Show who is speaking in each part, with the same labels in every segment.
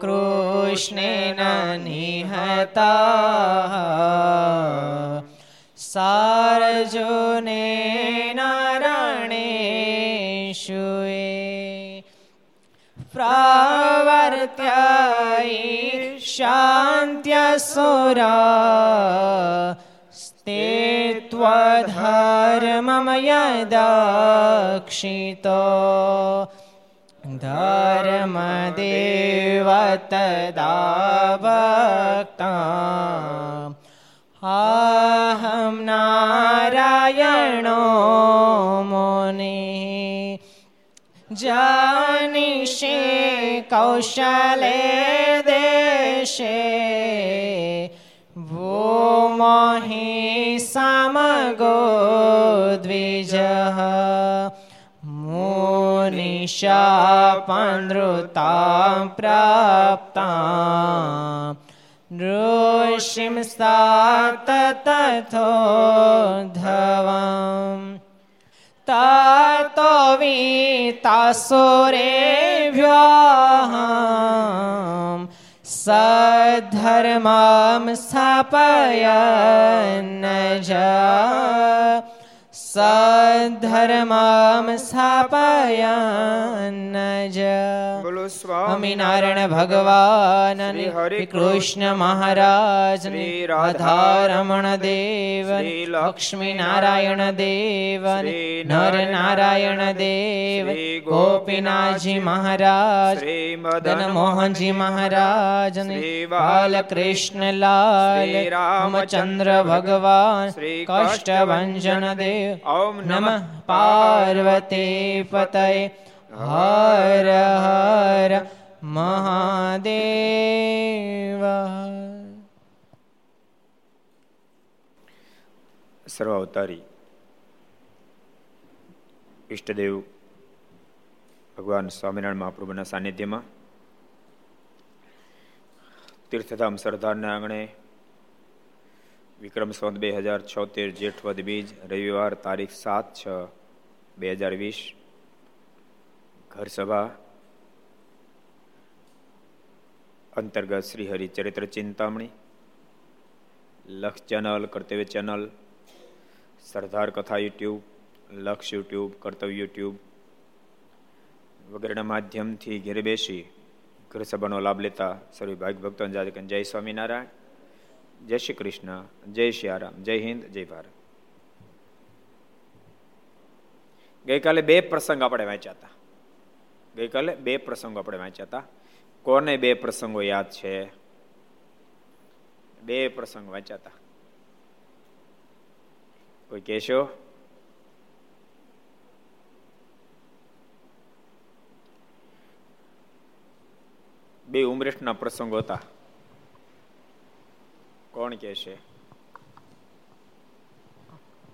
Speaker 1: કૃષ્ણેન નિહતા સારજોને નારણેશુએ પ્રવર્ત્ય શાંત્યસુરા તે ત્વધર્મમય દક્ષિતો धर्मदेव तदा भक्ता अहं नारायणो मुनि जानिषे कौशले देशे भूमहि समगो द्विजः मुनिशापनृतां प्राप्ता ऋषिं सात तथोधवम् ततो वीतासुरेभ्यः सद्धर्मां स्थापयन् સધર્મામ સ્થાપયાન જ
Speaker 2: બોલો
Speaker 1: સ્વામિનારાયણ ભગવાન
Speaker 2: હરે
Speaker 1: કૃષ્ણ મહારાજ
Speaker 2: શ્રી
Speaker 1: રાધારમણ દેવ
Speaker 2: શ્રી
Speaker 1: લક્ષ્મી નારાયણ દેવ નર નારાયણ દેવ ગોપીનાથજી મહારાજ
Speaker 2: શ્રી
Speaker 1: મદન મોહનજી મહારાજ બાલકૃષ્ણ લાલ રામચંદ્ર ભગવાન
Speaker 2: શ્રી
Speaker 1: કષ્ટભંજન દેવ
Speaker 2: ઓમ
Speaker 1: નમઃ પાર્વતી પતય. હર હર મહાદેવ.
Speaker 2: સર્વ અવતારી ઈષ્ટદેવ ભગવાન સ્વામિનારાયણ મહાપ્રભુના સાનિધ્યમાં તીર્થધામ સરદારના આંગણે વિક્રમ સંવત બે હજાર છોતેર જેઠવદ બીજ, રવિવાર તારીખ સાત છ બે હજાર વીસ. ઘરસભા અંતર્ગત શ્રી હરિચરિત્ર ચિંતામણી લક્ષ ચેનલ, કર્તવ્ય ચેનલ, સરદાર કથા યુટ્યુબ, લક્ષ યુટ્યુબ, કર્તવ્ય યુટ્યુબ વગેરેના માધ્યમથી ઘેર બેસી ઘરસભાનો લાભ લેતા સર્વે ભાગ ભક્તો જય સ્વામિનારાયણ. જય શ્રી કૃષ્ણ, જય શ્રી આરામ, જય હિન્દ, જય ભારત. ગઈકાલે બે પ્રસંગ આપણે વાંચ્યા હતા. ગઈકાલે બે પ્રસંગો આપણે વાંચ્યા હતા. કોને બે પ્રસંગો યાદ છે? બે પ્રસંગ વાંચ્યા હતા. કોઈ કહેશો? બે ઉમરેઠના પ્રસંગો હતા. કોણ કે છે?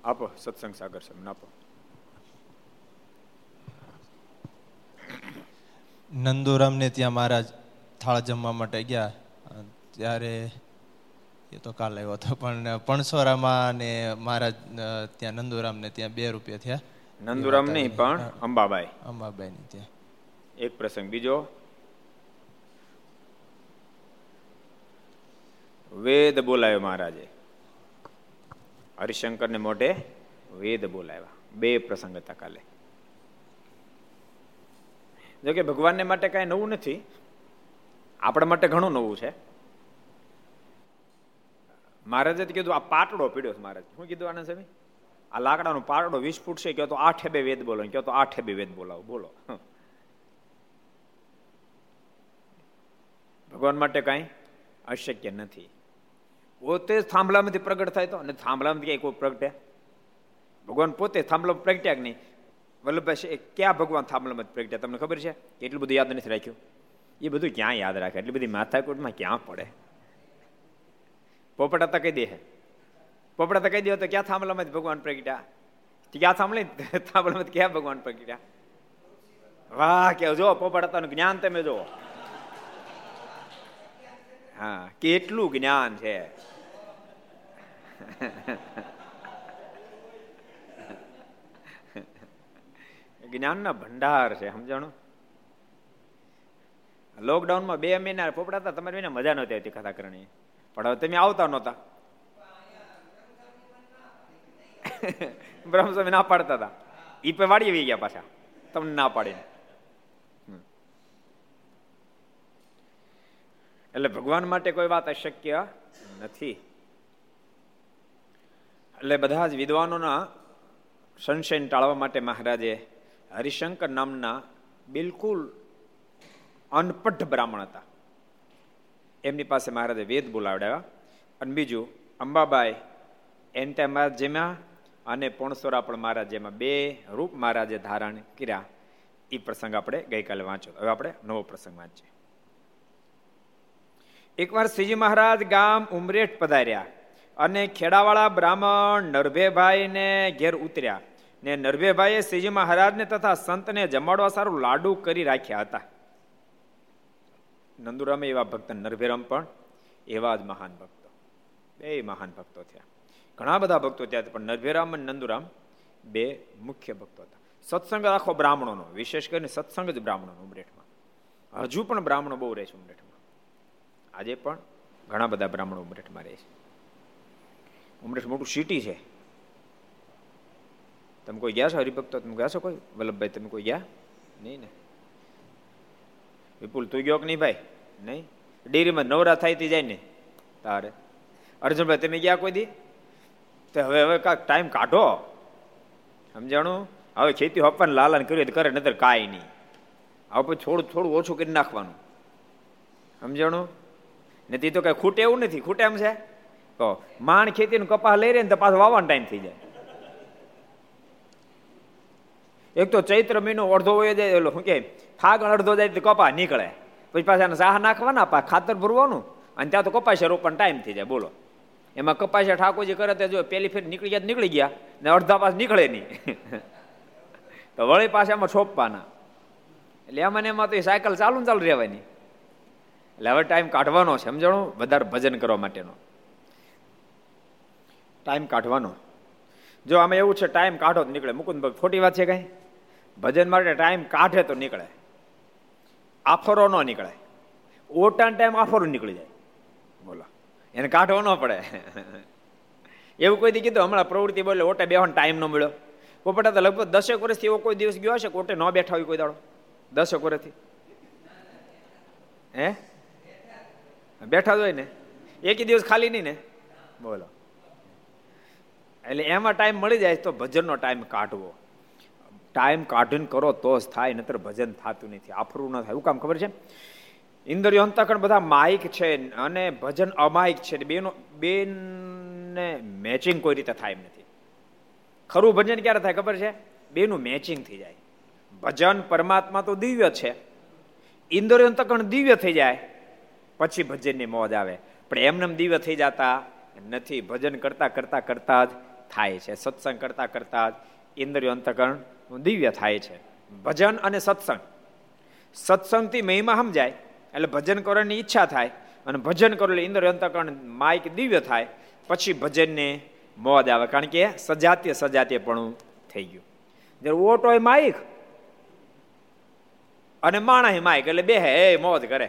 Speaker 2: આપો સત્સંગ સાગર છે આપો.
Speaker 3: નંદુરામને ત્યાં મહારાજ થાળ જમવા માટે ગયા. ત્યારે એ તો કાલ આવ્યો હતો પણ પણસોરામાં ને મહારાજ ત્યાં નંદુરામને ત્યાં બે રૂપિયા થયા.
Speaker 2: નંદુરામ નહીં પણ અંબાબાઈ.
Speaker 3: અંબાબાઈ ની ત્યાં.
Speaker 2: એક પ્રસંગ બીજો. વેદ બોલાવ્યો મહારાજે. હરિશંકરને મોઢે વેદ બોલાવ્યા. બે પ્રસંગ હતા કાલે. જોકે ભગવાનને માટે કાંઈ નવું નથી. આપણા માટે ઘણું નવું છે. મહારાજે કીધું, આ પાટડો પીડ્યો છે મહારાજ. શું કીધું આનંદ સ્વામી? આ લાકડાનો પાટડો વીસ ફૂટ છે કહો તો આઠે બે વેદ બોલો કહો તો આઠે બે વેદ બોલાવો. બોલો. ભગવાન માટે કાંઈ અશક્ય નથી. પોતે થાંભલામાંથી પ્રગટ થાય તો? અને થાંભલામાંથી ક્યાંય કોઈ પ્રગટે? ભગવાન પોતે થાંભલામાં પ્રગટ્યા કે નહીં? વલ્લભભાઈ ક્યાં ભગવાન થાંભલામાં પ્રગટ્યા? તમને ખબર છે? એટલું બધું યાદ નથી રાખ્યું? એ બધું ક્યાં યાદ રાખે? એટલી બધી માથાકૂટમાં ક્યાં પડે? પોપટા કહી દે પોપટા હતા કહી તો ક્યાં થાંભલામાંથી ભગવાન પ્રગટ્યા? ક્યાં થાંભલે? થાંભલામાંથી ક્યાં ભગવાન પ્રગટ્યા? વાહ, કે જો પોપટ જ્ઞાન તમે જો હા, કેટલું જ્ઞાન છે. જ્ઞાનના ભંડાર છે, સમજાણો? લોકડાઉનમાં બે મહિના પોપડાતા તમારે એને મજા નહોતી આવતી કથા કરવાની. પણ હવે તમે આવતા નહોતા. બ્રહ્મસ્વામી ના પાડતા હતા. ઈ પે વાળી આવી ગયા પાછા. તમને ના પાડીને. એટલે ભગવાન માટે કોઈ વાત અશક્ય નથી. એટલે બધા જ વિદ્વાનોના સંશયને ટાળવા માટે મહારાજે હરિશંકર નામના બિલકુલ અનપઢ બ્રાહ્મણ હતા. એમની પાસે મહારાજે વેદ બોલાવડાવ્યા અને બીજું અંબાબાઈ એન ટાઈમ મહારાજ જેમાં અને પોણસોરા પણ મહારાજ જેમાં બે રૂપ મહારાજે ધારણ કર્યા. એ પ્રસંગ આપણે ગઈકાલે વાંચ્યો. હવે આપણે નવો પ્રસંગ વાંચીએ. એકવાર શ્રીજી મહારાજ ગામ ઉમરેઠ પધાર્યા. અને ખેડાવાળા બ્રાહ્મણ નરભેભાઈને ઘેર ઉતર્યા ને નરભેભાઈએ શ્રીજી મહારાજને તથા સંતને જમાડવા સારું લાડુ કરી રાખ્યા હતા. નંદુરામે એવા ભક્ત નરભેરામ પણ એવા જ મહાન ભક્તો. બે મહાન ભક્તો થયા. ઘણા બધા ભક્તો થયા પણ નરભેરામ અને નંદુરામ બે મુખ્ય ભક્તો હતા. સત્સંગ આખો બ્રાહ્મણોનો, વિશેષ કરીને સત્સંગ જ બ્રાહ્મણોનો ઉમરેઠમાં. હજુ પણ બ્રાહ્મણો બહુ રહે છે ઉમરેઠમાં. આજે પણ ઘણા બધા બ્રાહ્મણો ઉમરેઠમાં રહે છે. ઉમરેઠ મોટું સિટી છે. તમે કોઈ ગયા છો હરિભક્તો? તમે ગયા છો કોઈ? વલ્લભભાઈ, તમે કોઈ ગયા? નહીં ને. વિપુલ, તું ગયો કે નહીં ભાઈ? નહીં. ડેરીમાં નવરા થાય તે જાય ને. તારે. અર્જુનભાઈ, તમે ગયા કોઈ દી? તો હવે હવે કાંક ટાઈમ કાઢો. સમજાણું? હવે ખેતી હપ્પાને લાલાને કર્યું કરે નતર કાંઈ નહીં. હવે પછી થોડું થોડું ઓછું કરી નાખવાનું. સમજાણું? નથી તો કઈ ખૂટે એવું નથી. ખૂટે એમ છે? તો માણ ખેતીનું કપાસ લઈ રહે ને તો પાછો વાવવાનો ટાઈમ થઈ જાય. એક તો ચૈત્ર મહિનો અડધો હોય જાય શું કે ફાગણ અડધો જાય તો કપા નીકળે. પછી પાછા એને સાહ નાખવાના પા ખાતર ભરવાનું, અને ત્યાં તો કપાસે રોપણ ટાઈમ થઈ જાય, બોલો. એમાં કપાસે ઠાકોરજી કરે તે જો પેલી ફેર નીકળી ગયા નીકળી ગયા, ને અડધા પાસ નીકળે નહીં. તો વળી પાછા એમાં છોપવાના. એટલે એમાં એમાં તો એ સાયકલ ચાલુ ને ચાલુ રહેવાની. એટલે હવે ટાઈમ કાઢવાનો છે, સમજણો? વધારે ભજન કરવા માટેનો. ટાઈમ કાઢવાનો. જો આમાં એવું છે ટાઈમ કાઢો તો નીકળે. મુકુંદ ખોટી વાત છે કઈ? ભજન માટે ટાઈમ કાઢે તો નીકળે. આફરો ન નીકળે. ઓટાન ટાઈમ આફરો નીકળી જાય. બોલો. એને કાઢવો ન પડે. એવું કોઈ દી કીધું? હમણાં પ્રવૃત્તિ બોલે, ઓટે બેવાનો ટાઈમ ન મળ્યો. પોપટા તો લગભગ દસેક વર્ષથી એવો કોઈ દિવસ ગયો હશે કે ઓટે ન બેઠા હોય કોઈ દાડો? દસેક વર્ષથી. હે? બેઠા જ હોય ને. એક દિવસ ખાલી નહીં ને? બોલો. એટલે એમાં ટાઈમ મળી જાય તો ભજનનો ટાઈમ કાઢવો. ટાઈમ કાઢીને કરો તો જ થાય નતર ભજન થતું નથી, આફરું ન થાય. એવું કામ ખબર છે? ઇન્દ્રિયો અંતકણ બધા માઇક છે અને ભજન અમાયિક છે. બેનો બેને મેચિંગ કોઈ રીતે થાય એમ નથી. ખરું ભજન ક્યારે થાય ખબર છે? બેનું મેચિંગ થઈ જાય. ભજન પરમાત્મા તો દિવ્ય છે. ઇન્દ્રિયો અંતકણ દિવ્ય થઈ જાય. પછી ભજનની મોજ આવે. પણ એમને દિવ્ય થઈ જતા નથી. ભજન કરતા કરતા કરતા જ થાય છે. સત્સંગ કરતા કરતા જ ઇન્દ્રિયો અંતકરણ દિવ્ય થાય છે. ભજન અને સત્સંગ. સત્સંગથી મહિમા સમજાય, એટલે ભજન કરવાની ઈચ્છા થાય અને ભજન કરો એટલે ઇન્દ્રિય અંતકરણ માઇક દિવ્ય થાય, પછી ભજનને મોદ આવે. કારણ કે સજાતીય સજાતીય પણ થઈ ગયું. જ્યારે ઓટો હોય માઇક અને માણા માઇક એટલે બે હે મોજ કરે.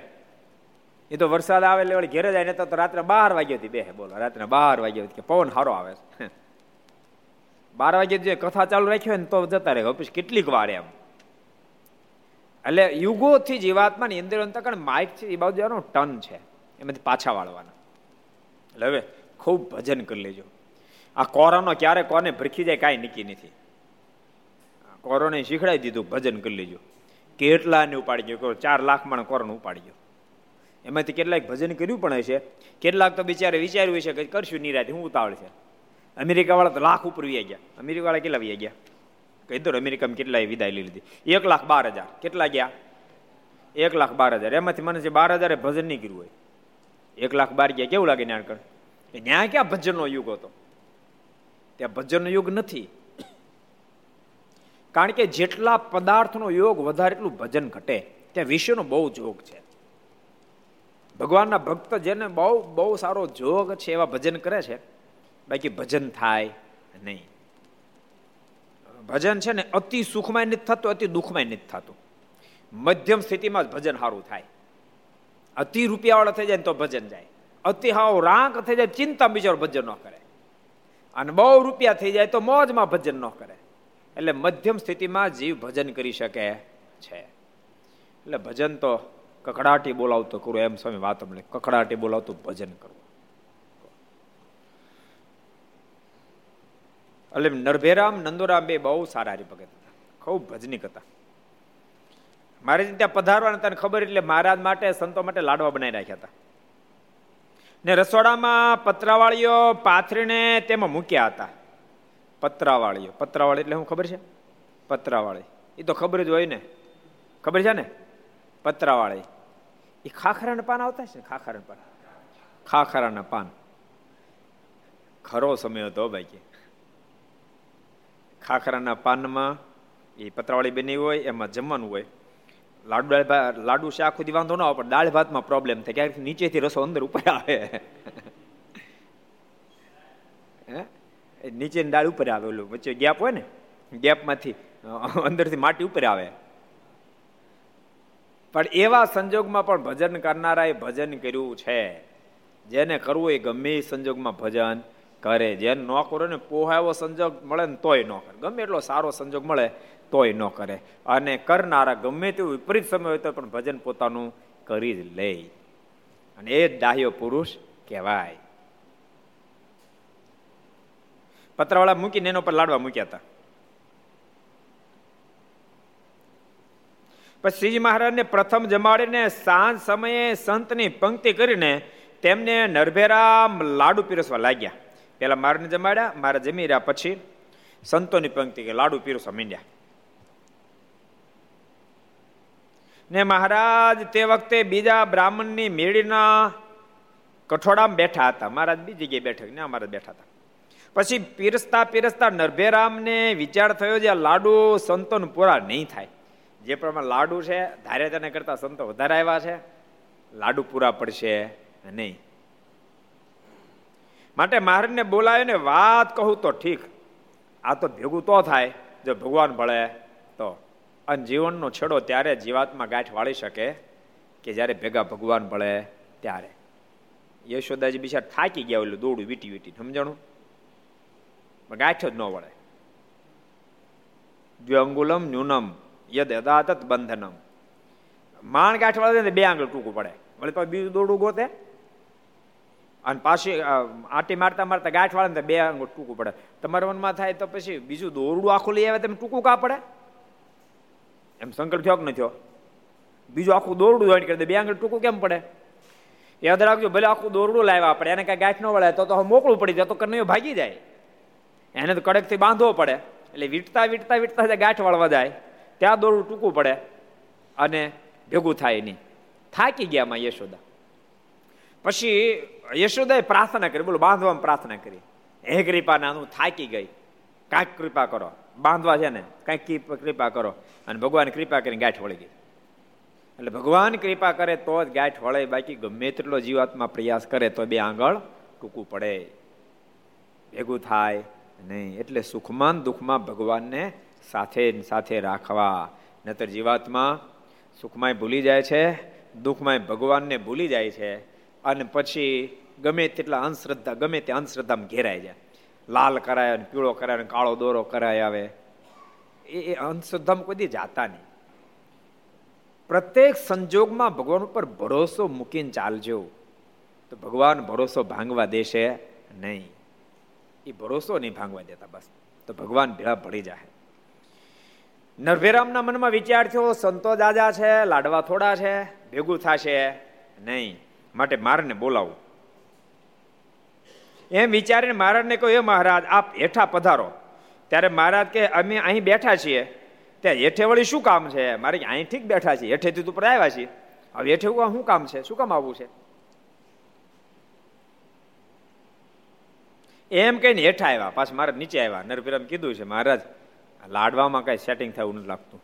Speaker 2: એ તો વરસાદ આવે એટલે ઘેરે જાય ને તો રાત્રે બાર વાગ્યાથી બે બોલો. રાત્રે બાર વાગ્યા કે પવન સારો આવે. છે બાર વાગે જે કથા ચાલુ રાખી હોય ને તો જતા રહે પછી કેટલીક વાર એમ. એટલે યુગોથી જીવાત્મા ની અંદર અંતકણ માઇક છે એ બાજુ ટન છે. એમાંથી પાછા વાળવાના. એટલે હવે ખૂબ ભજન કરી લેજો. આ કોરોનો ક્યારે કોને ભરખી જાય કાંઈ નક્કી નથી. કોરોને શીખડાવી દીધું, ભજન કરી લેજો. કેટલાને ઉપાડી ગયો ચાર લાખ માણ કોરોન ઉપાડી ગયો એમાંથી કેટલાક ભજન કર્યું પણ હશે. કેટલાક તો બિચારે વિચાર્યું હશે કે કરશું નિરાતે, હું ઉતાવળ છે. અમેરિકા વાળા તો લાખ ઉપર વ્યા ગયા. અમેરિકા વાળા કેટલા વ્યા ગયા? કહી દો અમેરિકામાં કેટલાય વિદાય લઈ લીધી. એક લાખ બાર હજાર. કેટલા ગયા? એક લાખ બાર હજાર. એમાંથી મને જે બાર હજારે ભજન નહીં કર્યું હોય. એક લાખ બાર ગયા. કેવું લાગે કર ન્યા ક્યાં ભજનનો યુગ હતો? ત્યાં ભજનનો યુગ નથી. કારણ કે જેટલા પદાર્થનો યોગ વધારે એટલું ભજન ઘટે. ત્યાં વિશ્વનો બહુ જોગ છે. ભગવાનના ભક્ત જેને બહુ બહુ સારો જોગ છે એવા ભજન કરે છે. બાકી ભજન થાય નહીં. ભજન છે ને અતિ સુખમાં નથી થતું, અતિ દુઃખમાં નથી થતું. મધ્યમ સ્થિતિમાં જ ભજન સારું થાય. અતિ રૂપિયાવાળા થઈ જાય તો ભજન જાય. અતિ હાવ રાંક થઈ જાય, ચિંતા બીજો ભજન ન કરે. અને બહુ રૂપિયા થઈ જાય તો મોજમાં ભજન ન કરે. એટલે મધ્યમ સ્થિતિમાં જીવ ભજન કરી શકે છે. એટલે ભજન તો કકડાટી બોલાવતો કરું, એમ સ્વામી વાત અમને કકડાટી બોલાવતું ભજન કરવું એટલે નરભેરામ, નંદોરામ બે બહુ સારા હરિભગત હતા. ખૂબ ભજનીક હતા. મારે ત્યાં પધારવાના તને ખબર એટલે મહારાજ માટે, સંતો માટે લાડવા બનાવી રાખ્યા હતા. ને રસોડામાં પતરાવાળીઓ પાથરીને તેમાં મૂક્યા હતા. પતરાવાળીઓ. પતરાવાળી એટલે શું ખબર છે? પતરાવાળી. એ તો ખબર જ હોય ને. ખબર છે ને? પતરાવાળી. એ ખાખરાના પાન આવતા છે ને? ખાખરાના પાન. ખાખરાના પાન. ખરો સમય હતો ભાઈ કે. ખાખરાના પાનમાં એ પતરાવાળી બની હોય, એમાં જમવાનું હોય. લાડુ દાળ લાડુ છે આખું વાંધો ન આવે, પણ દાળ ભાતમાં પ્રોબ્લેમ થાય, ક્યારેક નીચેથી રસો અંદર ઉપર આવે. હે? નીચેની દાળ ઉપર આવે ઓલું, વચ્ચે ગેપ હોય ને, ગેપમાંથી અંદરથી માટી ઉપર આવે. પણ એવા સંજોગમાં પણ ભજન કરનારાએ ભજન કર્યું છે. જેને કરવું એ ગમે સંજોગમાં ભજન કરે જેને ન કરો ને પોહા એવો સંજોગ મળે ને તોય ન કરે. ગમે એટલો સારો સંજોગ મળે તોય ન કરે. અને કરનારા ગમે તેવું વિપરીત સમય હોય તો પણ ભજન પોતાનું કરી જ લે. અને એ જ ડાહ્યો પુરુષ કહેવાય. પત્રવાળા મૂકીને એનો પર લાડવા મૂક્યા હતા. પછી શ્રીજી મહારાજને પ્રથમ જમાડીને સાંજ સમયે સંતની પંક્તિ કરીને તેમને નરભેરામ લાડુ પીરસવા લાગ્યા. પેલા મારને જમાડ્યા, મારા જમી રહ્યા પછી સંતોની પંક્તિ કે લાડુ પીરસવા માંડ્યા. ને મહારાજ, તે વખતે બીજા બ્રાહ્મણની મેળીના કઠોડામાં બેઠા હતા. મહારાજ, બીજી જગ્યાએ બેઠક ને, અમારા બેઠા હતા. પછી પીરસતા પીરસતા નરભેરામને વિચાર થયો છે લાડુ સંતોને પૂરા નહીં થાય. જે પ્રમાણે લાડુ છે, ધારે તેને કરતા સંતો વધારે આવ્યા છે. લાડુ પૂરા પડશે નહીં. માટે મહારાજને બોલાવે ને વાત કહું તો ઠીક. આ તો ભેગું તો થાય, જો ભગવાન ભળે તો. અને જીવનનો છેડો ત્યારે જીવાતમાં ગાંઠ વાળી શકે કે જ્યારે ભેગા ભગવાન ભળે ત્યારે. યશોદાજી બિચાર થાકી ગયા ઓલું દોડું વીટી વીટી સમજણું? ગાંઠ જ ન વળે. દ્વ્યંગુલમ ન્યૂનમ યદ યદાતત બંધનમ. માણ ગાંઠ વળે બે આંગળ ટૂંકું પડે. વળી તો બીજું દોડું ગોતે. અને પાછી આટી મારતા મારતા ગાંઠ વાળે બે આંગળ ટૂંકું પડે. તમારા મનમાં થાય તો પછી બીજું દોરડું આખું લઈ આવે તમે ટૂંકું કા પડે? એમ સંકલ્પ થયો કે ન થયો? બીજું આખું દોરડું જોઈન કરી દે. બે આંગળ ટૂંકું કેમ પડે? યાદ રાખજો, ભલે આખું દોરડું લાવ્યા આપણે એને કાંઈ ગાંઠ ન વળે તો તો મોકળું પડી જાય, તો કનૈયો ભાગી જાય. એને તો કડકથી બાંધવો પડે. એટલે વીટતા વીટતા વીટતા ગાંઠ વાળવા જાય, ત્યાં દોરડું ટૂંકું પડે અને ભેગું થાય નહીં. થાકી ગયા માં યશોદા. પછી યશોદાએ પ્રાર્થના કરી, બોલો, બાંધવામાં પ્રાર્થના કરી. હે કૃપા નાનું થાકી ગઈ. કાંઈક કૃપા કરો. બાંધવા છે ને, કાંઈક કૃપા કરો. અને ભગવાન કૃપા કરીને ગાંઠ વળી ગઈ. એટલે ભગવાન કૃપા કરે તો જ ગાંઠ વળે બાકી ગમે તેટલો જીવાત્મા પ્રયાસ કરે તો બે આંગળ ટૂંકું પડે. ભેગું થાય નહીં. એટલે સુખમાં દુઃખમાં ભગવાનને સાથે સાથે રાખવા. નતર જીવાત્મા સુખમાંય ભૂલી જાય છે, દુઃખમાંય ભગવાનને ભૂલી જાય છે. અને પછી ગમે તેટલા અંધશ્રદ્ધા, ગમે તે અંધશ્રદ્ધામાં ઘેરાઈ જાય. લાલ કરાય અને પીળો કરાય અને કાળો દોરો કરાય આવે. એ અંધશ્રદ્ધામાં કોઈ જાતા નહીં. પ્રત્યેક સંજોગમાં ભગવાન ઉપર ભરોસો મૂકીને ચાલજો. તો ભગવાન ભરોસો ભાંગવા દેશે નહીં. એ ભરોસો નહીં ભાંગવા દેતા બસ. તો ભગવાન ભેળા ભળી જાય નરભેરામના મનમાં વિચાર થયો, સંતો દાદા છે, લાડવા થોડા છે, ભેગું થશે નહીં. માટે મારને બોલાવું. એમ વિચારીને મહારાજને કહ્યું એ મહારાજ, આપ હેઠા પધારો. ત્યારે મહારાજ કે અમે અહીં બેઠા છીએ. ત્યાં હેઠે વળી શું કામ છે? મારે અહીં ઠીક બેઠા છીએ. હેઠેથી પર આવ્યા છીએ. હવે હેઠે શું કામ છે? શું કામ આવવું છે? એમ કહીને હેઠા આવ્યા. પાછા મારે નીચે આવ્યા. નરપીરામ કીધું છે, મહારાજ લાડવામાં કઈ સેટિંગ થયું નથી લાગતું.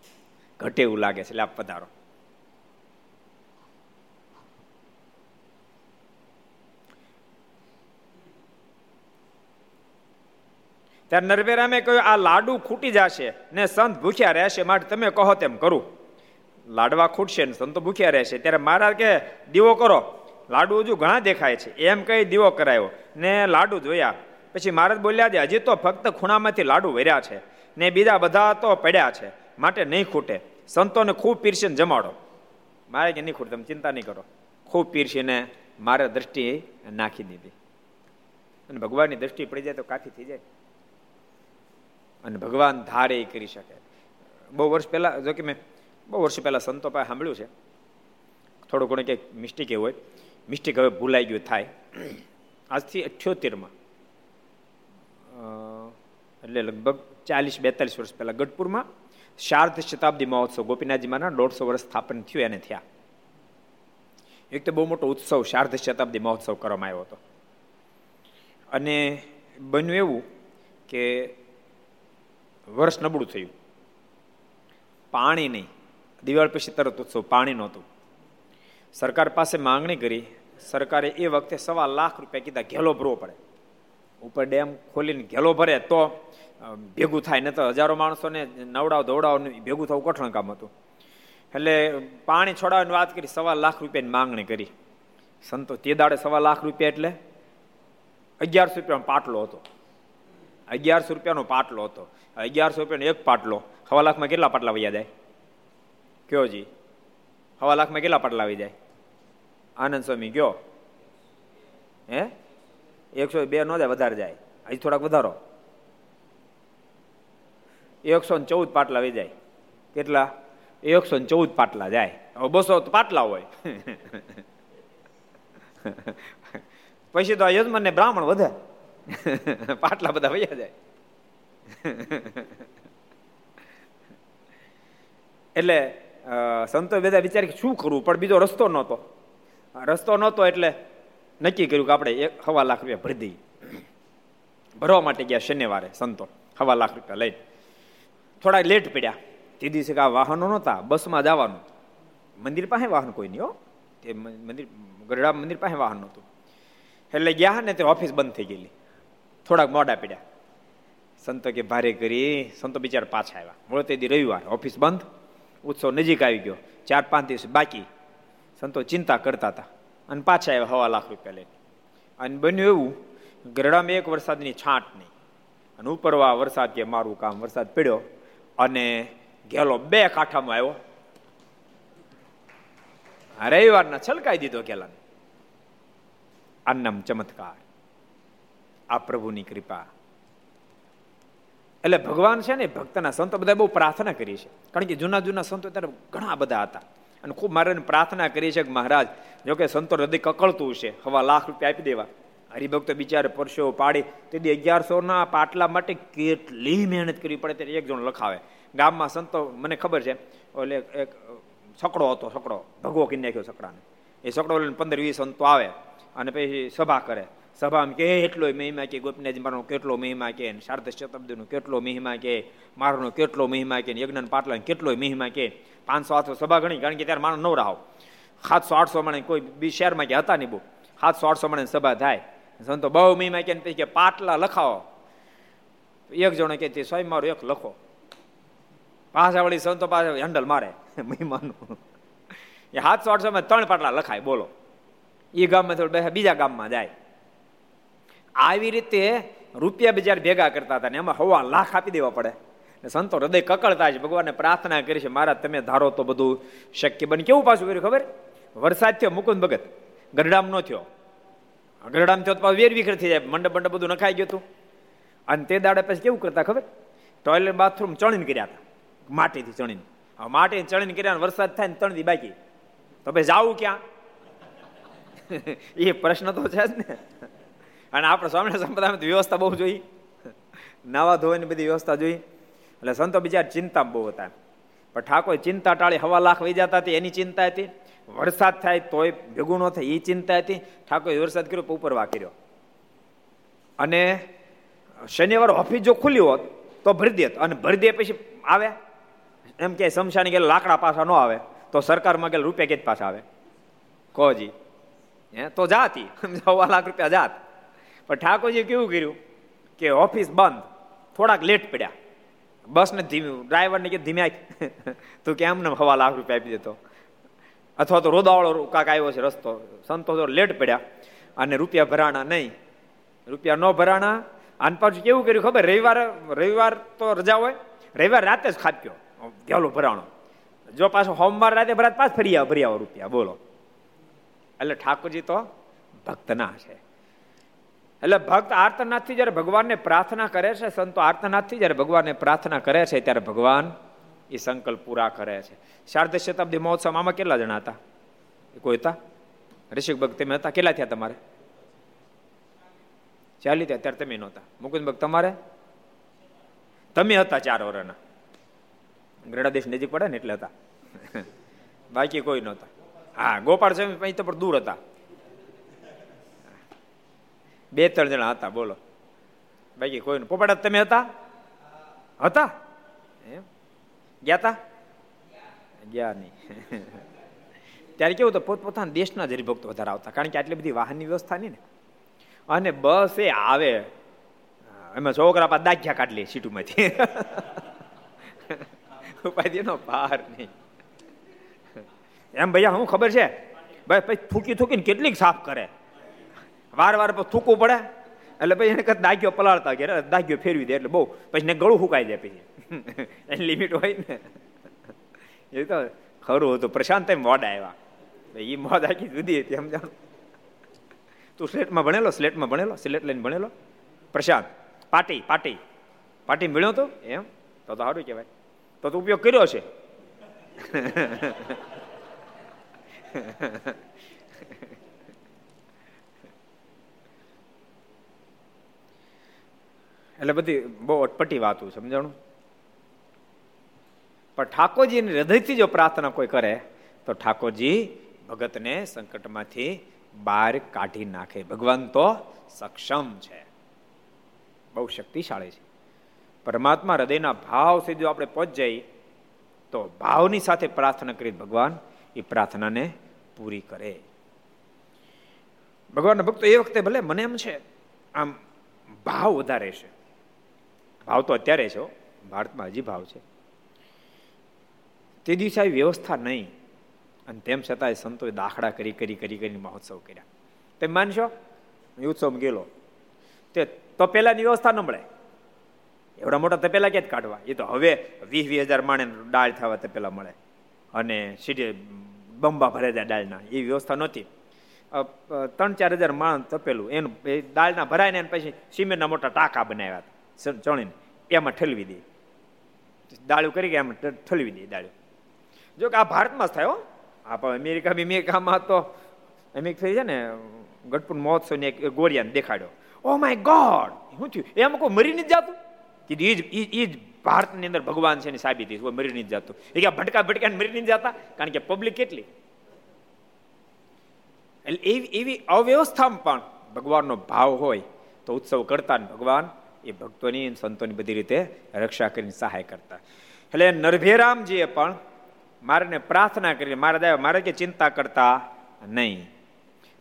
Speaker 2: ઘટે એવું લાગે છે. એટલે આપ પધારો. ત્યારે નરવેરામે કહ્યું, આ લાડુ ખૂટી જશે ને સંત ભૂખ્યા રહેશે માટે તમે કહો તેમ કરું. લાડવા ખૂટશે ને સંતો ભૂખ્યા રહેશે. ત્યારે મહારાજ કે દીવો કરો. લાડુ હજુ ઘણા દેખાય છે. એમ કહી દીવો કરાયો ને લાડુ જોયા. પછી મહારાજ બોલ્યા છે હજી તો ફક્ત ખૂણામાંથી લાડુ વર્યા છે ને બીજા બધા તો પડ્યા છે, માટે નહીં ખૂટે. સંતોને ખૂબ પીરસીને જમાડો. મારે કે, નહીં ખૂટે, તમે ચિંતા નહીં કરો. ખૂબ પીરસીને મારે દ્રષ્ટિ નાખી દીધી. અને ભગવાનની દ્રષ્ટિ પડી જાય તો કાફી થઈ જાય. અને ભગવાન ધારે કરી શકે. બહુ વર્ષ પહેલા, જો કે મેં બહુ વર્ષ પહેલા સંતો પાસે સાંભળ્યું છે. થોડું ઘણું કંઈક મિસ્ટેક એવું હોય. મિસ્ટેક હવે ભૂલાઈ ગયું થાય. આજથી અઠ્યોતેરમાં એટલે લગભગ ચાલીસ, બેતાલીસ વર્ષ પહેલા ગઢપુરમાં શારદ શતાબ્દી મહોત્સવ ગોપીનાથજી માના દોઢસો વર્ષ સ્થાપન થયું, એને થયા. એક તો બહુ મોટો ઉત્સવ શારદ શતાબ્દી મહોત્સવ કરવામાં આવ્યો હતો. અને બન્યું એવું કે વર્ષ નબળું થયું. પાણી નહીં દિવાળ પછી તરત ઉત્સવ પાણી નહોતું. સરકાર પાસે માંગણી કરી, સરકારે એ વખતે સવા લાખ રૂપિયા કીધા, ઘેલો ભરવો પડે. ઉપર ડેમ ખોલીને ઘેલો ભરે તો ભેગું થાય ને તો હજારો માણસોને નવડાવ દોડાવ ભેગું થવું કઠણ કામ હતું. એટલે પાણી છોડાવવાની વાત કરી, સવા લાખ રૂપિયાની માંગણી કરી. સંતો તે દાડે સવા લાખ રૂપિયા એટલે અગિયારસો રૂપિયાનો પાટલો હતો. અગિયારસો રૂપિયાનો પાટલો હતો. અગિયારસો રૂપિયાનો એક પાટલો. સવા લાખમાં કેટલા પાટલા વૈયા જાય? કયો જી? સવા લાખમાં કેટલા પાટલા આવી જાય? આનંદ સ્વામી ગયો હે? એકસો બે નો જાય, વધારે જાય. હજી થોડાક વધારો. એકસો ને ચૌદ પાટલા આવી જાય. કેટલા? એકસો ને ચૌદ પાટલા જાય. હવે બસો પાટલા હોય. પછી તો યજમાન ને બ્રાહ્મણ વધે. પાટલા બધા વૈયા જાય. એટલે સંતો બધા વિચાર શું કરવું? પણ બીજો રસ્તો નહોતો. રસ્તો નહોતો એટલે નક્કી કર્યું કે આપણે એક હવા લાખ રૂપિયા ભરી દઈએ. ભરવા માટે ગયા શનિવારે સંતો, હવા લાખ રૂપિયા લઈને. થોડા લેટ પડ્યા. તે દિવસે આ વાહનો નહોતા, બસમાં જવાનું. મંદિર પાસે વાહન કોઈ નહીં હો. તે મંદિર ગરડા મંદિર પાસે વાહન નહોતું. એટલે ગયા ને તે ઓફિસ બંધ થઈ ગયેલી. થોડાક મોડા પડ્યા. સંતો કે ભારે કરી સંતો બિચારા પાછા આવ્યા. મૂળ તે રવિવાર ઓફિસ બંધ, ઉત્સવ નજીક આવી ગયો. ચાર પાંચ દિવસ બાકી. સંતો ચિંતા કરતા હતા. અને પાછા આવ્યા હવા લાખ રૂપિયા લઈને. અને બન્યું એવું, ગરડામાં એક વરસાદની છાંટ નહીં. અને ઉપરવા વરસાદ કે મારું કામ વરસાદ પડ્યો અને ગેલો બે કાંઠામાં આવ્યો. રવિવારના છલકાઈ દીધો ગેલાને. આનમ ચમત્કાર. આ પ્રભુની કૃપા. એટલે ભગવાન છે ને, ભક્તના સંતો બધા બહુ પ્રાર્થના કરી છે. કારણ કે જૂના જૂના સંતો ત્યારે ઘણા બધા હતા. અને ખૂબ મારે પ્રાર્થના કરી છે કે મહારાજ, જો કે સંતો હૃદય કકળતું છે, હવા લાખ રૂપિયા આપી દેવા. હરિભક્તો બિચારે પરસો પાડી તેથી અગિયારસો ના પાટલા માટે કેટલી મહેનત કરવી પડે ત્યારે એક જણ લખાવે. ગામમાં સંતો, મને ખબર છે એટલે એક સકડો હતો સકડો ભગવો કરી નાખ્યો સકડાને એ સકડો લઈને પંદર વીસ સંતો આવે અને પછી સભા કરે. સભામાં કેટલો મહિમા કે, ગોપીનાથજી મારનો કેટલો મહિમા કે શારદ શતાબ્દીનો કેટલો મહિમા કે મારનો કેટલો મહિમા કે યજ્ઞ પાટલાનો કેટલો મહિમા કે, પાંચસો, આઠસો સભા ગણી, કારણ કે ત્યારે માણસ નવ રાહો. સાતસો, આઠસો માણે કોઈ બી શહેરમાં કે હતા નહીં બહુ. સાતસો, આઠસો માણે સભા થાય. સંતો બહુ મહિમા કે પછી કે પાટલા લખાવો. એક જણો કે તે સ્વયં મારો એક લખો. પાછા વળી સંતો પાસે હેન્ડલ મારે. મહિમાનું એ સાતસો, આઠસો માં ત્રણ પાટલા લખાય, બોલો. એ ગામમાં થોડું બીજા ગામમાં જાય. આવી રીતે રૂપિયા બજાર ભેગા કરતા હતા ને એમાં હવા લાખ આપી દેવા પડે. સંતો હૃદય કકળતા છે ભગવાનને પ્રાર્થના કરી છે, મારા તમે ધારો તો બધું શક્ય બને. કેવું પાછું કર્યું ખબર? વરસાદ થયો, મુકુંદ ભગત. ગરડામ નો થયો. ગરડામ થયો તો વેર વિખર થઈ જાય, મંડપ મંડપ બધું નખાઈ ગયું હતું. અને તે દાડે પછી કેવું કરતા ખબર? ટોયલેટ બાથરૂમ ચણીને કર્યા હતા. માટીથી ચણીને. માટી ચણીને કર્યા વરસાદ થાય ને ત્રણ બાકી. તો ભાઈ જાવું ક્યાં? એ પ્રશ્ન તો છે જ ને. અને આપણે સ્વામી સંપ્રદાયમાં વ્યવસ્થા બહુ જોઈ. નાવા ધોવાની બધી વ્યવસ્થા જોઈ. એટલે સંતો બીજા ચિંતા બહુ હતા. પણ ઠાકોર ચિંતા ટાળી હવા લાખ વહી જતા હતી, એની ચિંતા હતી. વરસાદ થાય તોય ભેગું ન થાય એ ચિંતા હતી. ઠાકોર વરસાદ કર્યો ઉપરવા કર્યો. અને શનિવાર ઓફિસ જો ખુલ્લી હોત તો ભરી દેત. અને ભરી દે પછી આવે. એમ કે શમશાની ગયેલા લાકડા પાછા ન આવે. તો સરકારમાં ગયેલા રૂપિયા કે પાછા આવે. કોજી હે? તો જાતી. સવા લાખ રૂપિયા જાત. પણ ઠાકોરજી કેવું કર્યું કે ઓફિસ બંધ, થોડાક લેટ પડ્યા. બસ ને ધીમી, ડ્રાઈવરને કે ધીમે તું કેમ ને હવા લાખ રૂપિયા આપી દેતો? અથવા તો રોદાવાળો કાંક આવ્યો છે રસ્તો. સંતો લેટ પડ્યા. અને રૂપિયા ભરાણા નહીં. રૂપિયા ન ભરાણા. આન પાછું કેવું કર્યું ખબર? રવિવાર રવિવાર તો રજા હોય. રવિવાર રાતે જ ખાપ્યો. વહેલો ભરાણો. જો પાછો સોમવાર રાતે ભરાત, પાછ ફરી આવો ભરી આવો રૂપિયા. બોલો. એટલે ઠાકોરજી તો ભક્તના છે. એટલે ભક્ત આર્તનાથથી જ્યારે ભગવાનને પ્રાર્થના કરે છે, સંતો આર્તનાથથી જ્યારે ભગવાનને પ્રાર્થના કરે છે, ત્યારે ભગવાન એ સંકલ્પ પૂરા કરે છે. શારદ શતાબ્દી મહોત્સવ આમાં કેટલા જણા હતા? કોઈ હતા ઋષિક ભક્ત તમે હતા? કેટલા થયા તમારે? ચાલી ત્યાં ત્યારે તમે નહોતા. મુકુંદ ભક્ત તમારે? તમે હતા ચાર વર્ષના ગરડાદેશ નજીક પડે ને એટલે હતા. બાકી કોઈ નહોતા. હા, ગોપાળ સ્વામી તો પણ દૂર હતા. બે ત્રણ જણા હતા, બોલો. બાકી કોઈ પોપડા તમે હતા? હતા? એમ? ગયા હતા ગયા નહીં. ત્યારે કેવું તો પોતપોતાના દેશના જ હરિભક્તો વધારે આવતા. કારણ કે આટલી બધી વાહનની વ્યવસ્થા નહીં ને. અને બસ એ આવે. એમાં છોકરા પાસે દાખ્યા કાઢલી સીટુમાંથી. ઉપાધિનો પાર નહીં. એમ ભૈયા, હું ખબર છે? ભાઈ પછી થૂકી થૂકીને કેટલીક સાફ કરે. વાર વાર થૂકવું પડે. એટલે પછી એને કદાચ દાગ્યો પલાળતા કે દાગ્યો ફેરવી દે એટલે બહુ. પછી ને ગળું ફૂકાઈ જાય પછી. એની લિમિટ હોય ને. એ તો ખરું હતું પ્રશાંત એમ મોડા આવ્યા. એ મોડ આખી જુદી હતી, સમજાણું? તું સ્લેટમાં ભણેલો સ્લેટમાં ભણેલો, સ્લેટ લઈને ભણેલો? પ્રશાંત, પાટી પાટી. પાટી મળ્યો તો? એમ? તો તો સારું કહેવાય. તો તો ઉપયોગ કર્યો છે. એટલે બધી બહુ અટપટી વાતું સમજાણું? પણ ઠાકોરજીની હૃદયથી જો પ્રાર્થના કોઈ કરે, તો ઠાકોરજી ભગતને સંકટમાંથી બહાર કાઢી નાખે. ભગવાન તો સક્ષમ છે. બહુ શક્તિશાળી છે. પરમાત્મા હૃદયના ભાવ સુધી આપણે પહોંચ જઈએ, તો ભાવની સાથે પ્રાર્થના કરી ભગવાન એ પ્રાર્થનાને પૂરી કરે. ભગવાનના ભક્તો એ વખતે ભલે મને એમ છે, આમ ભાવ વધારે છે. ભાવ તો અત્યારે છે ભારતમાં હજી ભાવ છે. તે દિવસે આવી વ્યવસ્થા નહીં. અને તેમ છતાંય સંતોએ દાખલા કરી કરી કરી, કરીને મહોત્સવ કર્યા. તેમ માનશો? ઉત્સવ ગયેલો. તે તપેલાની વ્યવસ્થા ન મળે એવડા મોટા તપેલા ક્યાં કાઢવા? એ તો હવે વીસ વીસ હજાર માણે દાળ થવા તપેલા મળે. અને સીડી બંબા ભરે જાય દાળના એ વ્યવસ્થા નહોતી. ત્રણ ચાર હજાર માણસ તપેલું. એનું એ દાળના ભરાય ને પછી સિમેન્ટના મોટા ટાંકા બનાવ્યા ચણીને. એમાં ઠલવી દે. દાળું કરી ગયા એમાં ઠલવી દે દાળું. જો કે આ ભારતમાં જ થાય આ અમેરિકા અમેરિકામાં તો અમેરિકા છે ને ગઢપુર મહોત્સવને એક ગોરિયાને દેખાડ્યો. ઓ માય ગોડ શું થયું? એમ કોઈ મરી નથી જતું? કીધું એ જ એ જ ભારતની અંદર ભગવાન છે એની સાબિતી કોઈ મરી નથી જતું. એ કે ભટકા ભટકા મરી નથી જતા? કારણ કે પબ્લિક કેટલી? એટલે એવી એવી અવ્યવસ્થામાં પણ ભગવાનનો ભાવ હોય તો ઉત્સવ કરતા ભગવાન. એ ભક્તોની સંતોની બધી રીતે રક્ષા કરીને સહાય કરતા. એટલે નરભેરામજીએ પણ મારે પ્રાર્થના કરી, મારા દાદા, મારે કે ચિંતા કરતા નહીં.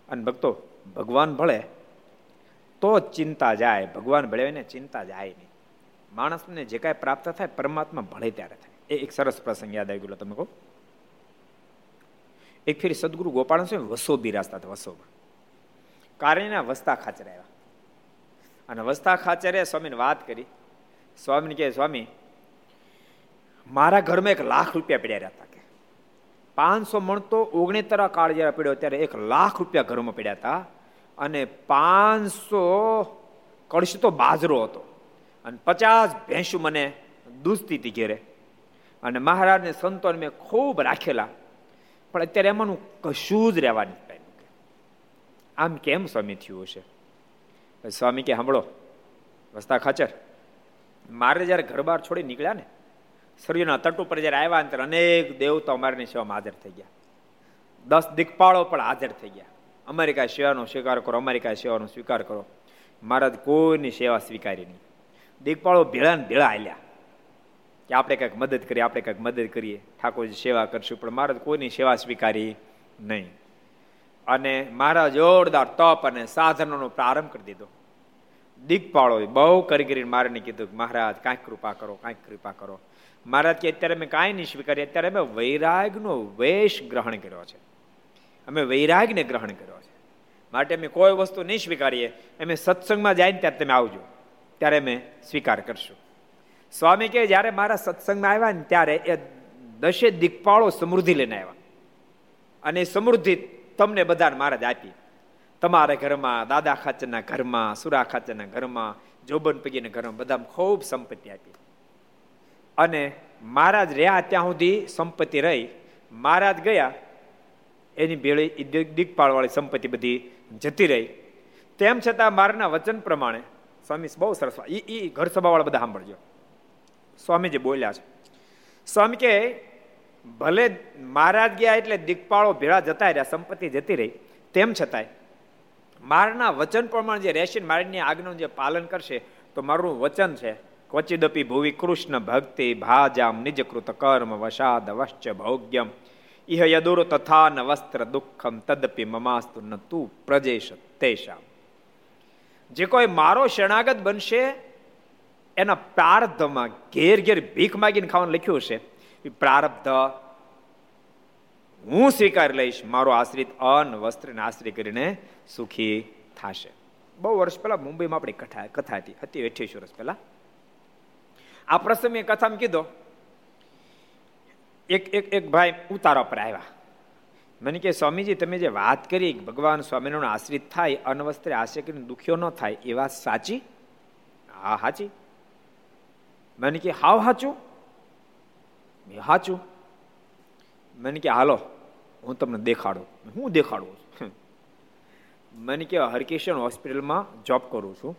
Speaker 2: અને ભક્તો, ભગવાન ભળે તો ચિંતા જાય. ભગવાન ભળે ને ચિંતા જાય નહીં. માણસને જે કાંઈ પ્રાપ્ત થાય, પરમાત્મા ભળે ત્યારે થાય. એ એક સરસ પ્રસંગ યાદ આવી ગયો તમે કહો. એક ફેરી સદગુરુ ગોપાલ સ્વામી વસો બિરાજતા હતા વસોમાં કારણના વસ્તા ખાચર આવ્યા. અને વસ્તા ખાચરે સ્વામીને વાત કરી. સ્વામીને કહે, સ્વામી, મારા ઘરમાં એક લાખ રૂપિયા પડ્યા રહ્યા હતા કે. પાંચસો મણ તો ઓગણેતરા કાળ જયારે પડ્યો ત્યારે એક લાખ રૂપિયા ઘરમાં પડ્યા હતા અને પાંચસો કળશ તો બાજરો હતો. અને પચાસ ભેંસું મને દૂધતી હતી ઘેરે. અને મહારાજને સંતોને મેં ખૂબ રાખેલા. પણ અત્યારે એમાંનું કશું જ રહેવાની આમ કેમ સ્વામી થયું છે સ્વામી કે, સાંભળો, વસ્તા ખાચર. મારે જ્યારે ઘર બહાર છોડી નીકળ્યા ને, સૂર્યના તટ ઉપર જ્યારે આવ્યા ત્યારે અનેક દેવતા અમારની સેવામાં હાજર થઈ ગયા. દસ દીકપાળો પણ હાજર થઈ ગયા. અમેરિકા સેવાનો સ્વીકાર કરો અમેરિકા સેવાનો સ્વીકાર કરો. મહારાજ કોઈની સેવા સ્વીકારી નહીં. દીકપાળો ભેળા ને ભેળા હાલ્યા. કે આપણે કંઈક મદદ કરીએ, આપણે કંઈક મદદ કરીએ. ઠાકોરજી સેવા કરશું, પણ મહારાજ કોઈની સેવા સ્વીકારી નહીં. અને મારા જોરદાર તપ અને સાધનોનો પ્રારંભ કરી દીધો. દીકપાળો બહુ કરી કરીને કીધું મહારાજ, કાંઈક કૃપા કરો, કાંઈક કૃપા કરો. મહારાજ કે અત્યારે મેં કાંઈ નહીં સ્વીકારી અત્યારે મેં વૈરાગનો વેશ ગ્રહણ કર્યો છે. અમે વૈરાગને ગ્રહણ કર્યો છે. માટે અમે કોઈ વસ્તુ નહીં સ્વીકારીએ. અમે સત્સંગમાં જાય ને ત્યારે તમે આવજો. ત્યારે અમે સ્વીકાર કરશું. સ્વામી કે જ્યારે મારા સત્સંગમાં આવ્યા ને ત્યારે એ દશે દિગ્પાળો સમૃદ્ધિ લઈને આવ્યા. અને સમૃદ્ધિ તમને બધાને મહારાજ આપી. તમારા ઘરમાં, દાદા ખાચરના ઘરમાં, સુરા ખાચરના ઘરમાં, જોબન પગીના ઘરમાં બધા ખૂબ સંપત્તિ આપી. અને મહારાજ રહ્યા ત્યાં સુધી સંપત્તિ રહી. મહારાજ ગયા, એની ભેળી દિગપાળવાળી સંપત્તિ બધી જતી રહી. તેમ છતાં મારના વચન પ્રમાણે, સ્વામી બહુ સરસ એ ઘર સભાવાળા બધા સાંભળજો. સ્વામીજી બોલ્યા છે. સ્વામી કે ભલે મહારાજ ગયા એટલે દિગપાળો ભેળા જતા રહ્યા, સંપત્તિ જતી રહી, તેમ છતાંય મારના વચન પ્રમાણે જે રહેશે મારની આજ્ઞાનું જે પાલન કરશે, તો મારું વચન છે, ક્વચિદપી ભુવિ કૃષ્ણ ભક્તિ ભાજામ નિજકૃત કર્મ વશાદ વશ્ચ ભોગ્યમ. ઇહ યદુર તથા ન વસ્ત્ર દુઃખમ તદપી મમાસ્તુ ન તું પ્રજેશ તેશામ જે કોઈ મારો શરણાગત બનશે, એના પ્રાર્ધમાં ઘેર ઘેર ભીખ માગીને ખાવાનું લખ્યું છે પ્રારબ્ધ હું સ્વીકાર લઈશ, મારો આશ્રિત અન્ન વસ્ત્રને આશ્રય કરીને સુખી થશે. બહુ વર્ષ પહેલા મુંબઈમાં આપણી કથા કથા હતી હતી અઠ્યાવીસ વર્ષ પહેલા. આ પ્રસંગે કથામાં કીધો, એક એક એક ભાઈ ઉતારા પર આવ્યા. મને કે સ્વામીજી, તમે જે વાત કરી ભગવાન સ્વામિનારાયણ આશ્રિત થાય અનવસ્ત્રે આશ્રય કરીને દુખ્યો ન થાય, એ વાત સાચી? હા સાચી મને કે હાવ સાચું મેં સાચું મને કે, હાલો, હું તમને દેખાડું. હું દેખાડું છું. મને કે, હરકિશન હોસ્પિટલમાં જોબ કરું છું.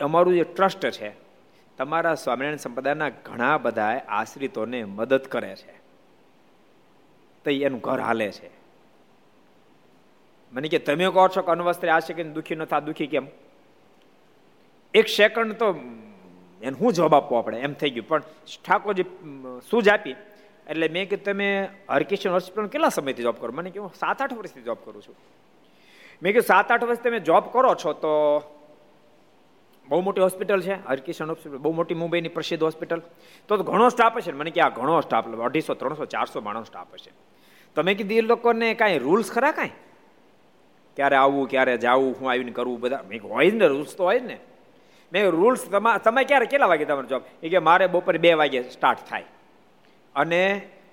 Speaker 2: અમારું જે ટ્રસ્ટ છે, તમારા સ્વામિનારાયણ સંપ્રદાયના ઘણા બધા આશ્રિતોને મદદ કરે છે. તો એનું ઘર હાલે છે. મને કે, તમે કહો છો કે અનવસ્ત્રે આ કે દુઃખી ન થા, દુઃખી કેમ? એક સેકન્ડ તો એને હું જવાબ આપવો આપણે? એમ થઈ ગયું. પણ ઠાકોરજી સૂઝ આપી. એટલે મેં કે તમે હરકિશન હોસ્પિટલ કેટલા સમયથી જોબ કરો? મને કહ્યું સાત આઠ વર્ષથી જોબ કરું છું. મેં કહ્યું સાત આઠ વર્ષ તમે જોબ કરો છો તો બહુ મોટી હોસ્પિટલ છે, હરકિશન હોસ્પિટલ બહુ મોટી મુંબઈની પ્રસિદ્ધ હોસ્પિટલ તો ઘણો સ્ટાફ હશે. મને કે, આ ઘણો સ્ટાફ અઢીસો, ત્રણસો, ચારસો માણસ સ્ટાફ હશે. તમે કીધું એ લોકોને કાંઈ રૂલ્સ ખરા કાંઈ? ક્યારે આવવું, ક્યારે જવું, હું આવીને કરવું, બધા. મેં હોય ને રૂલ્સ તો હોય જ ને. મેં રૂલ્સ તમે ક્યારે કેટલા વાગે તમારો જોબ એ કે મારે બપોરે બે વાગે સ્ટાર્ટ થાય. અને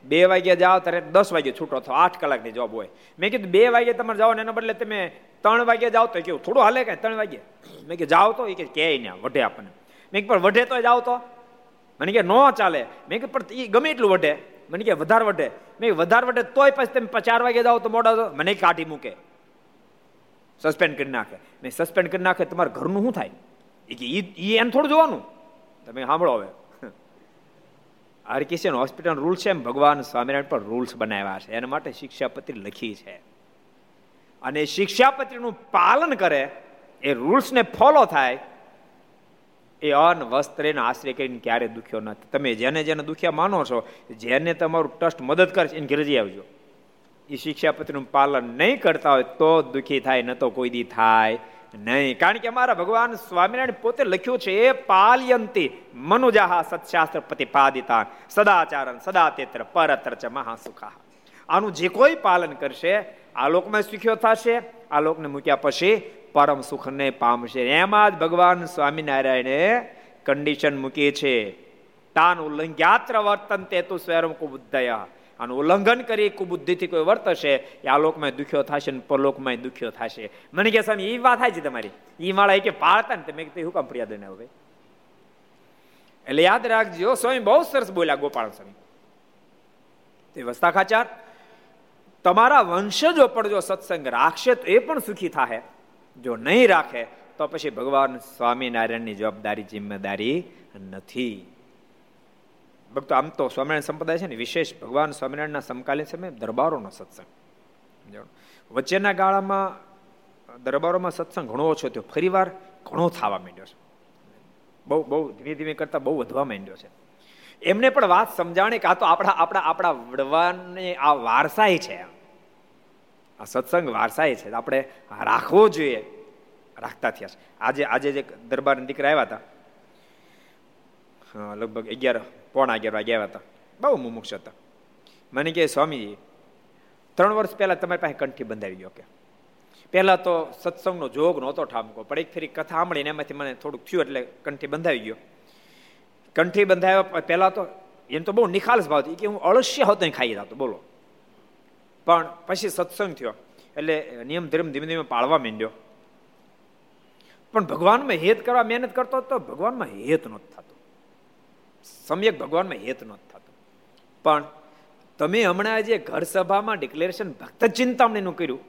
Speaker 2: બે વાગ્યા જાઓ ત્યારે દસ વાગે છૂટો થો, આઠ કલાકની જોબ હોય. મેં કીધું બે વાગે તમારે જાઓ ને એના બદલે તમે ત્રણ વાગે જાઓ તો કેવું, થોડું હાલે કાંઈ, ત્રણ વાગે? મેં કે જાઓ તો, એ કે કે ના વઢે આપણને. મેં પણ વઢે તો જાઓ તો? મને કે, ન ચાલે. મેં કે પણ એ ગમે એટલું વઢે મને કે, વધારે વઢે મેં વધારે વઢે તોય પછી તમે ચાર વાગે જાઓ તો મોડા મને કાઢી મૂકે. સસ્પેન્ડ કરી નાખે. મેં સસ્પેન્ડ કરી નાખે, તમારા ઘરનું શું થાય? એ કે એને થોડું જોવાનું. તમે સાંભળો હવે. આરકેસીયન હોસ્પિટલ રૂલ્સ છે એમ ભગવાન સ્વામિનારાયણ પણ રૂલ્સ બનાવ્યા છે. એના માટે શિક્ષાપત્રી લખી છે. અને શિક્ષાપત્રીનું પાલન કરે, એ રૂલ્સને ફોલો થાય, એ અન વસ્ત્રેનો આશ્રય કરીને ક્યારે દુખ્યો નથી તમે જેને જેને દુખ્યા માનો છો, જેને તમારું ટ્રસ્ટ મદદ કરે છે એને ઘેરજી આવજો. એ શિક્ષાપત્રીનું પાલન નહીં કરતા હોય તો દુઃખી થાય, ન તો કોઈ દી થાય. નહીં. કારણ કે અમારા ભગવાન સ્વામિનારાયણ પોતે લખ્યું છે, એ પાલયંતી મનુજાહા સત્શાસ્ત્ર પ્રતિપાદિતા સદાચારણ સદા તેત્ર પરત્ર ચ મહાસુખા આનું જે કોઈ પાલન કરશે, આ લોકમાં સુખ્યો થશે, આ લોકને મૂક્યા પછી પરમ સુખને પામશે. એમાં જ ભગવાન સ્વામિનારાયણે કન્ડિશન મૂકી છે. તાન ઉલ્લંઘ્યાત્ર વર્તન તે તું સ્વયં કુબુદ્ધયા આનું ઉલ્લંઘન કરી કુબુદ્ધિથી કોઈ વર્તશે એ આ લોકમાં દુખ્યો થશે ને પરલોકમાં દુખ્યો થશે. મને કે સ્વામી એ વાત થાય છે તમારી. એ માળા કે પાળતા ને તમે હું કામ ફરિયાદ ને હવે? એટલે યાદ રાખજો, સ્વામી બહુ સરસ બોલ્યા ગોપાલ સ્વામી. તે વસ્તા ખાચાર. તમારા વંશજો પણ જો સત્સંગ રાખશે તો એ પણ સુખી થાય જો નહીં રાખે તો પછી ભગવાન સ્વામિનારાયણની જવાબદારી, જિમ્મેદારી નથી. ભક્તો, આમ તો સ્વામિનારાયણ સંપ્રદાય છે ને, વિશેષ ભગવાન સ્વામિનારાયણના સમકાલીન સમય દરબારોનો સત્સંગ. વચ્ચેના ગાળામાં દરબારોમાં સત્સંગ ઘણો ઓછો થયો. ફરીવાર ઘણો થવા માંડ્યો છે. બહુ બહુ ધીમે ધીમે કરતા બહુ વધવા માંડ્યો છે. એમને પણ વાત સમજાણે કે તો આપણા આપણા આપણા વડવાને આ વારસાઈ છે આ સત્સંગ વારસાઈ છે. આપણે રાખવો જોઈએ. રાખતા થયા છે. આજે આજે જે દરબાર દીકરા આવ્યા હતા લગભગ અગિયાર પોણા આગેરવા ગયા હતા. બહુ મુમુક્ષ હતા. મને કહે, સ્વામીજી, ત્રણ વર્ષ પહેલા તમારી પાસે કંઠી બંધાવી ગયો કે. પહેલા તો સત્સંગનો જોગ નહોતો ઠામકો, પણ એક ફરી કથા સાંભળીને એમાંથી મને થોડુંક થયું એટલે કંઠી બંધાવી ગયો. કંઠી બંધાવ્યા પહેલા તો એમ તો બહુ નિખાલસ ભાવ કે હું અળસ્ય હોતો ખાઈ જતો, બોલો. પણ પછી સત્સંગ થયો, એટલે નિયમ ધર્મ ધીમે ધીમે પાળવા માંડ્યો. પણ ભગવાનમાં હેત કરવા મહેનત કરતો તો ભગવાનમાં હેત નહોતો થતું. સમ્યક ભગવાનમાં હેત ન થતું. પણ તમે હમણાં જે ઘર સભામાં ડિક્લેરેશન ભક્ત ચિંતામણીનું કર્યું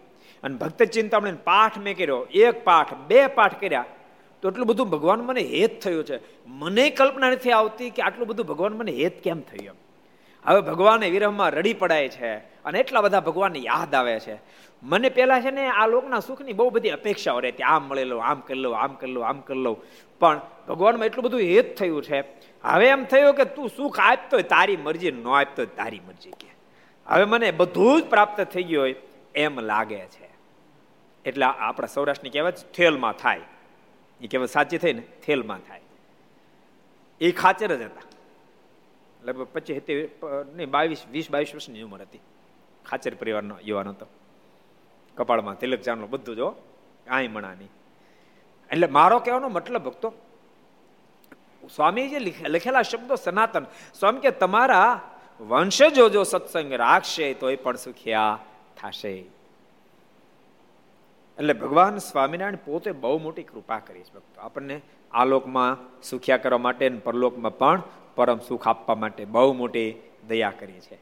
Speaker 2: અને ભક્ત ચિંતામણી પાઠ મેં કર્યો, એક પાઠ, બે પાઠ કર્યા, તો એટલું બધું ભગવાન મને હેત થયું છે. મને કલ્પના નથી આવતી કે આટલું બધું ભગવાન મને હેત કેમ થયું એમ. હવે ભગવાને વિરહમાં રડી પડાય છે અને એટલા બધા ભગવાનને યાદ આવે છે. મને પેલા છે ને આ લોકના સુખની બહુ બધી અપેક્ષાઓ રહેતી. આમ મળેલો, આમ કરી લો આમ કરી લો આમ કરી લો પણ ભગવાનમાં એટલું બધું હેત થયું છે. હવે એમ થયું કે તું સુખ આપતો હોય તારી મરજી, ન આપતો હોય તારી મરજી કે. હવે મને બધું જ પ્રાપ્ત થઈ ગયું હોય એમ લાગે છે. એટલે આપણા સૌરાષ્ટ્રની કહેવત થેલમાં થાય. એ કહેવત સાચી થઈ ને થેલમાં થાય. એ ખાચર જ હતા. લગભગ પચીસ નહીં, બાવીસ, વીસ, બાવીસ વર્ષની ઉંમર હતી. ખાચર પરિવારનો યુવાન હતો. કપાળમાં તિલક જાણલો બધું જો કાંઈ મણાની. એટલે મારો કહેવાનો મતલબ ભક્તો સ્વામી જે લખેલા શબ્દો સનાતન. સ્વામી કે તમારા વંશજો જો સત્સંગ રાખશે તો એ પણ સુખિયા થશે. એટલે ભગવાન સ્વામિનારાયણ પોતે બહુ મોટી કૃપા કરી છે ભક્તો. આપણને આલોકમાં સુખ્યા કરવા માટે પરલોકમાં પણ પરમ સુખ આપવા માટે બહુ મોટી દયા કરી છે.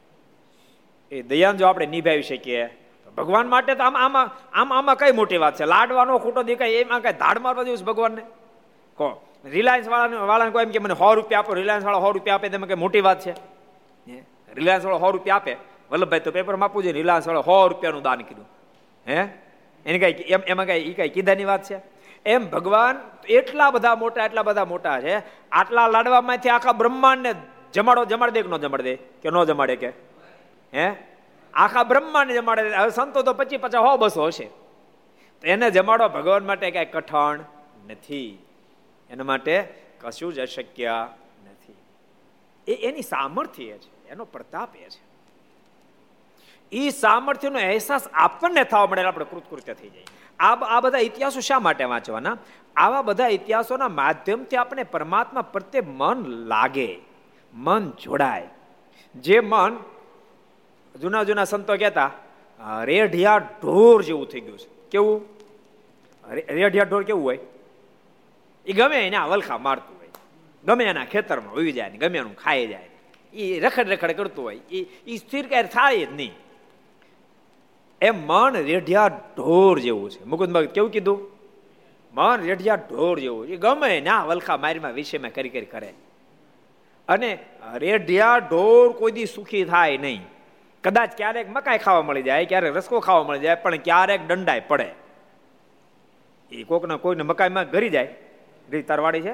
Speaker 2: એ દયાને જો આપણે નિભાવી શકીએ ભગવાન માટે તો આમ આમાં આમ આમાં કઈ મોટી વાત છે? લાડવાનો ખોટો દેખાય, એમાં કઈ ધાડ મારવા જેવું છે ભગવાનને? કહો રિલાયન્સ વાળાને વાળાને કહો એમ કે મને સો રૂપિયા આપો, રિલાયન્સ વાળા સો રૂપિયા આપે તેમાં કઈ મોટી વાત છે. રિલાયન્સ વાળો સો રૂપિયા આપે? વલ્લભભાઈ, તો પેપરમાં આપવું જોઈએ. રિલાયન્સ વાળો સો રૂપિયાનું દાન કીધું. હે? એને કઈ એમ એમાં કઈ એ કઈ કીધાની વાત છે? એમ ભગવાન એટલા બધા મોટા, એટલા બધા મોટા છે, આટલા લાડવામાંથી આખા બ્રહ્માંડને જમાડો, જમાડ દે કે ન જમાડ દે? કે ન જમાડે કે? હે? આખા બ્રહ્માને જમાડે હવે સંતો તો પચી પચાસ હો બસો હશે. તો એને જમાડો ભગવાન માટે કઈ કઠણ નથી. એના માટે કશું જ અશક્ય નથી. એ એની સામર્થ્ય છે. એનો પ્રતાપ એ છે. એ સામર્થ્યનો અહેસાસ આપણને થવા મળે આપણે કૃતકૃત્ય થઈ જાય આ આ બધા ઇતિહાસો શા માટે વાંચવાના? આવા બધા ઇતિહાસોના માધ્યમથી આપણે પરમાત્મા પ્રત્યે મન લાગે. મન જોડાય. જે મન જૂના જૂના સંતો કહેતા રેઢિયા ઢોર જેવું થઈ ગયું છે. કેવું? રેઢિયા ઢોર કેવું હોય? એ ગમે એને વલખા મારતું હોય. ગમે એના ખેતરમાં ઉવી જાય ગમે એનું ખાઈ જાય એ રખડ રખડ કરતું હોય. એ એ સ્થિર ક્યારે થાય જ નહીં. એમ મન રેઢિયા ઢોર જેવું છે. મુકુદ ભગત કેવું કીધું? મન રેઢિયા ઢોર જેવું એ ગમે ના વલખા મારીમાં વિષયમાં કરી કરી કરે. અને રેઢિયા ઢોર કોઈ દી સુખી થાય નહીં. કદાચ ક્યારેક મકાઈ ખાવા મળી જાય, ક્યારેક રસકો ખાવા મળી જાય, પણ ક્યારેક દંડાય પડે. એ કોકને કોઈને મકાઈમાં ઘરી જાય. રીત તારવાડી છે?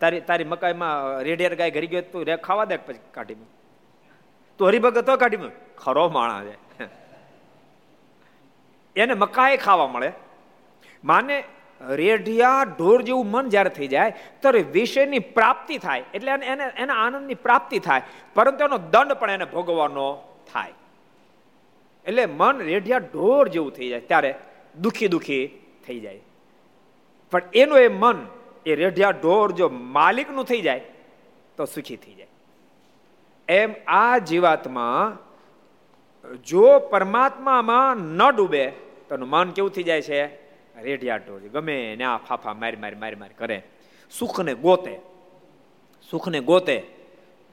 Speaker 2: તારી તારી મકાઈમાં રેડિયર ગાય ઘરી ગયો તું રે, ખાવા દે પછી કાઢી તું હરિભગત તો કાઢી ખરો માણા છે. એને મકાઈ ખાવા મળે. માને રેઢિયા ઢોર જેવું મન જ્યારે થઈ જાય, ત્યારે વિષયની પ્રાપ્તિ થાય. એટલે એને, એના આનંદની પ્રાપ્તિ થાય. પરંતુ એનો દંડ પણ એને ભોગવવાનો થાય. એટલે મન રેઢિયા ઢોર જેવું થઈ જાય, ત્યારે દુખી દુખી થઈ જાય. પણ એનું એ મન, એ રેઢિયા ઢોર જો માલિકનું થઈ જાય, તો સુખી થઈ જાય. એમ આ જીવાતમાં જો પરમાત્મામાં ન ડૂબે, તો મન કેવું થઈ જાય છે? રેઢિયા ઢોર. ગમે ને આ ફાફા મારી મારી મારી મારી કરે. સુખને ગોતે. સુખને ગોતે.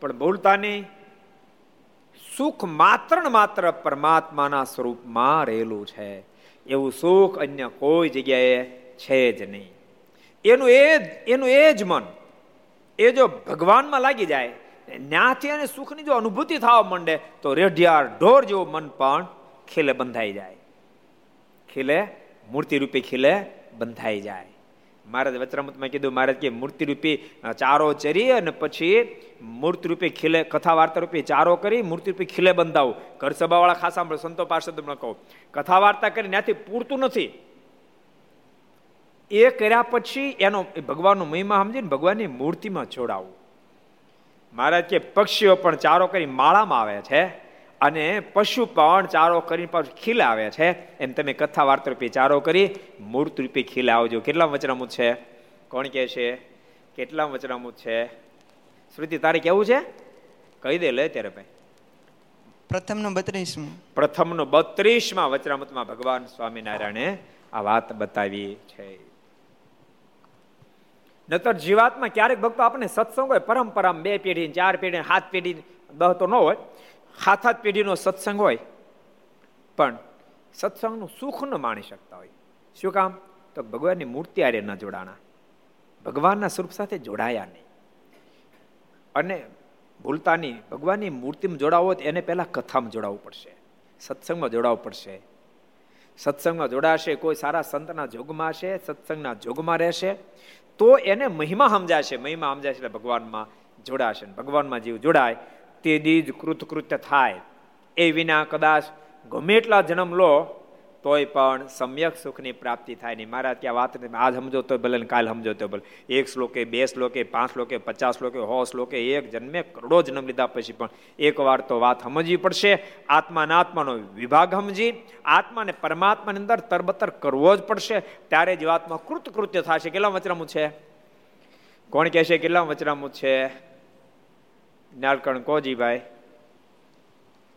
Speaker 2: પણ બોલતા નહીં. સુખ માત્ર ને માત્ર પરમાત્માના સ્વરૂપમાં રહેલું છે. એવું સુખ અન્ય કોઈ જગ્યાએ છે જ નહીં. એનું એ એનું એ જ મન, એ જો ભગવાનમાં લાગી જાય ત્યાંથી અને સુખની જો અનુભૂતિ થવા માંડે, તો રેઢિયાર ઢોર જેવું મન પણ ખીલે બંધાઈ જાય. ખીલે મૂર્તિ રૂપે ખીલે બંધાઈ જાય. મહારાજ વચરામતમાં કીધું મહારાજ કે મૂર્તિ રૂપી ચારો ચરી અને પછી મૂર્તિ રૂપી ખીલે કથા વાર્તા રૂપી ચારો કરી મૂર્તિ રૂપી ખીલે બંધાવું. ઘર સભાવાળા ખાસ સાંભળો, સંતો પાર્ષદ કહું કથા વાર્તા કરી ત્યાંથી પૂરતું નથી. એ કર્યા પછી એનો ભગવાનનો મહિમા સમજીને ભગવાનની મૂર્તિમાં જોડાવું મહારાજ કે, પક્ષીઓ પણ ચારો કરી માળામાં આવે છે. અને પશુ પણ ચારો કરીને પાછું ખીલાવે આવે છે. એમ તમે કથા વાર્તા રૂપે ચારો કરી મૂર્ત રૂપે ખીલાવજો. કેટલા વચનામું છે? કોણ કે છે? કેટલા વચનામું છે? શ્રુતિ તારે કેવું છે? કહી દે લે ત્યારે ભાઈ.
Speaker 4: પ્રથમનો બત્રીસમું.
Speaker 2: પ્રથમનો બત્રીસમાં વચરામતમાં ભગવાન સ્વામિનારાયણે આ વાત બતાવી છે. નતર જીવાતમાં ક્યારેક ભક્તો આપણને સત્સંગ હોય પરંપરા બે પેઢી ચાર પેઢી સાત પેઢી દહ તો ન હોય. હાથ હાથ પેઢીનો સત્સંગ હોય, પણ સત્સંગનું સુખ ન માણી શકતા હોય. શું કામ? તો ભગવાનની મૂર્તિ આરે ન જોડાણા. ભગવાનના સ્વરૂપ સાથે જોડાયા નહીં. અને ભૂલતા નહીં ભગવાનની મૂર્તિમાં જોડાવો તો એને પહેલાં કથામાં જોડાવવું પડશે. સત્સંગમાં જોડાવવું પડશે. સત્સંગમાં જોડાશે, કોઈ સારા સંતના જોગમાં હશે, સત્સંગના જોગમાં રહેશે, તો એને મહિમા સમજાશે. મહિમા સમજાશે એટલે ભગવાનમાં જોડાશે. ભગવાનમાં જીવ જોડાય. તે દીજ કૃતકૃત્ય થાય. એ વિના કદાચ ગમે એટલા જન્મ લો, તોય પણ સમ્યક સુખની પ્રાપ્તિ થાય નહીં. મારા ત્યાં વાત આજ સમજો તો ભલે કાલ સમજો તો ભલે. એક શ્લોકે, બે શ્લોકે, પાંચ શ્લોકે, પચાસ શ્લોકે, સો શ્લોકે, એક જન્મે કરોડો જન્મ લીધા પછી પણ એકવાર તો વાત સમજવી પડશે. આત્માના આત્માનો વિભાગ સમજી, આત્માને પરમાત્માની અંદર તરબતર કરવો જ પડશે. ત્યારે જ વાતમાં કૃતકૃત્ય થશે. કેટલા વચરામું છે? કોણ કહેશે કેટલા વચરામું છે? નાલકણ કોજીભાઈ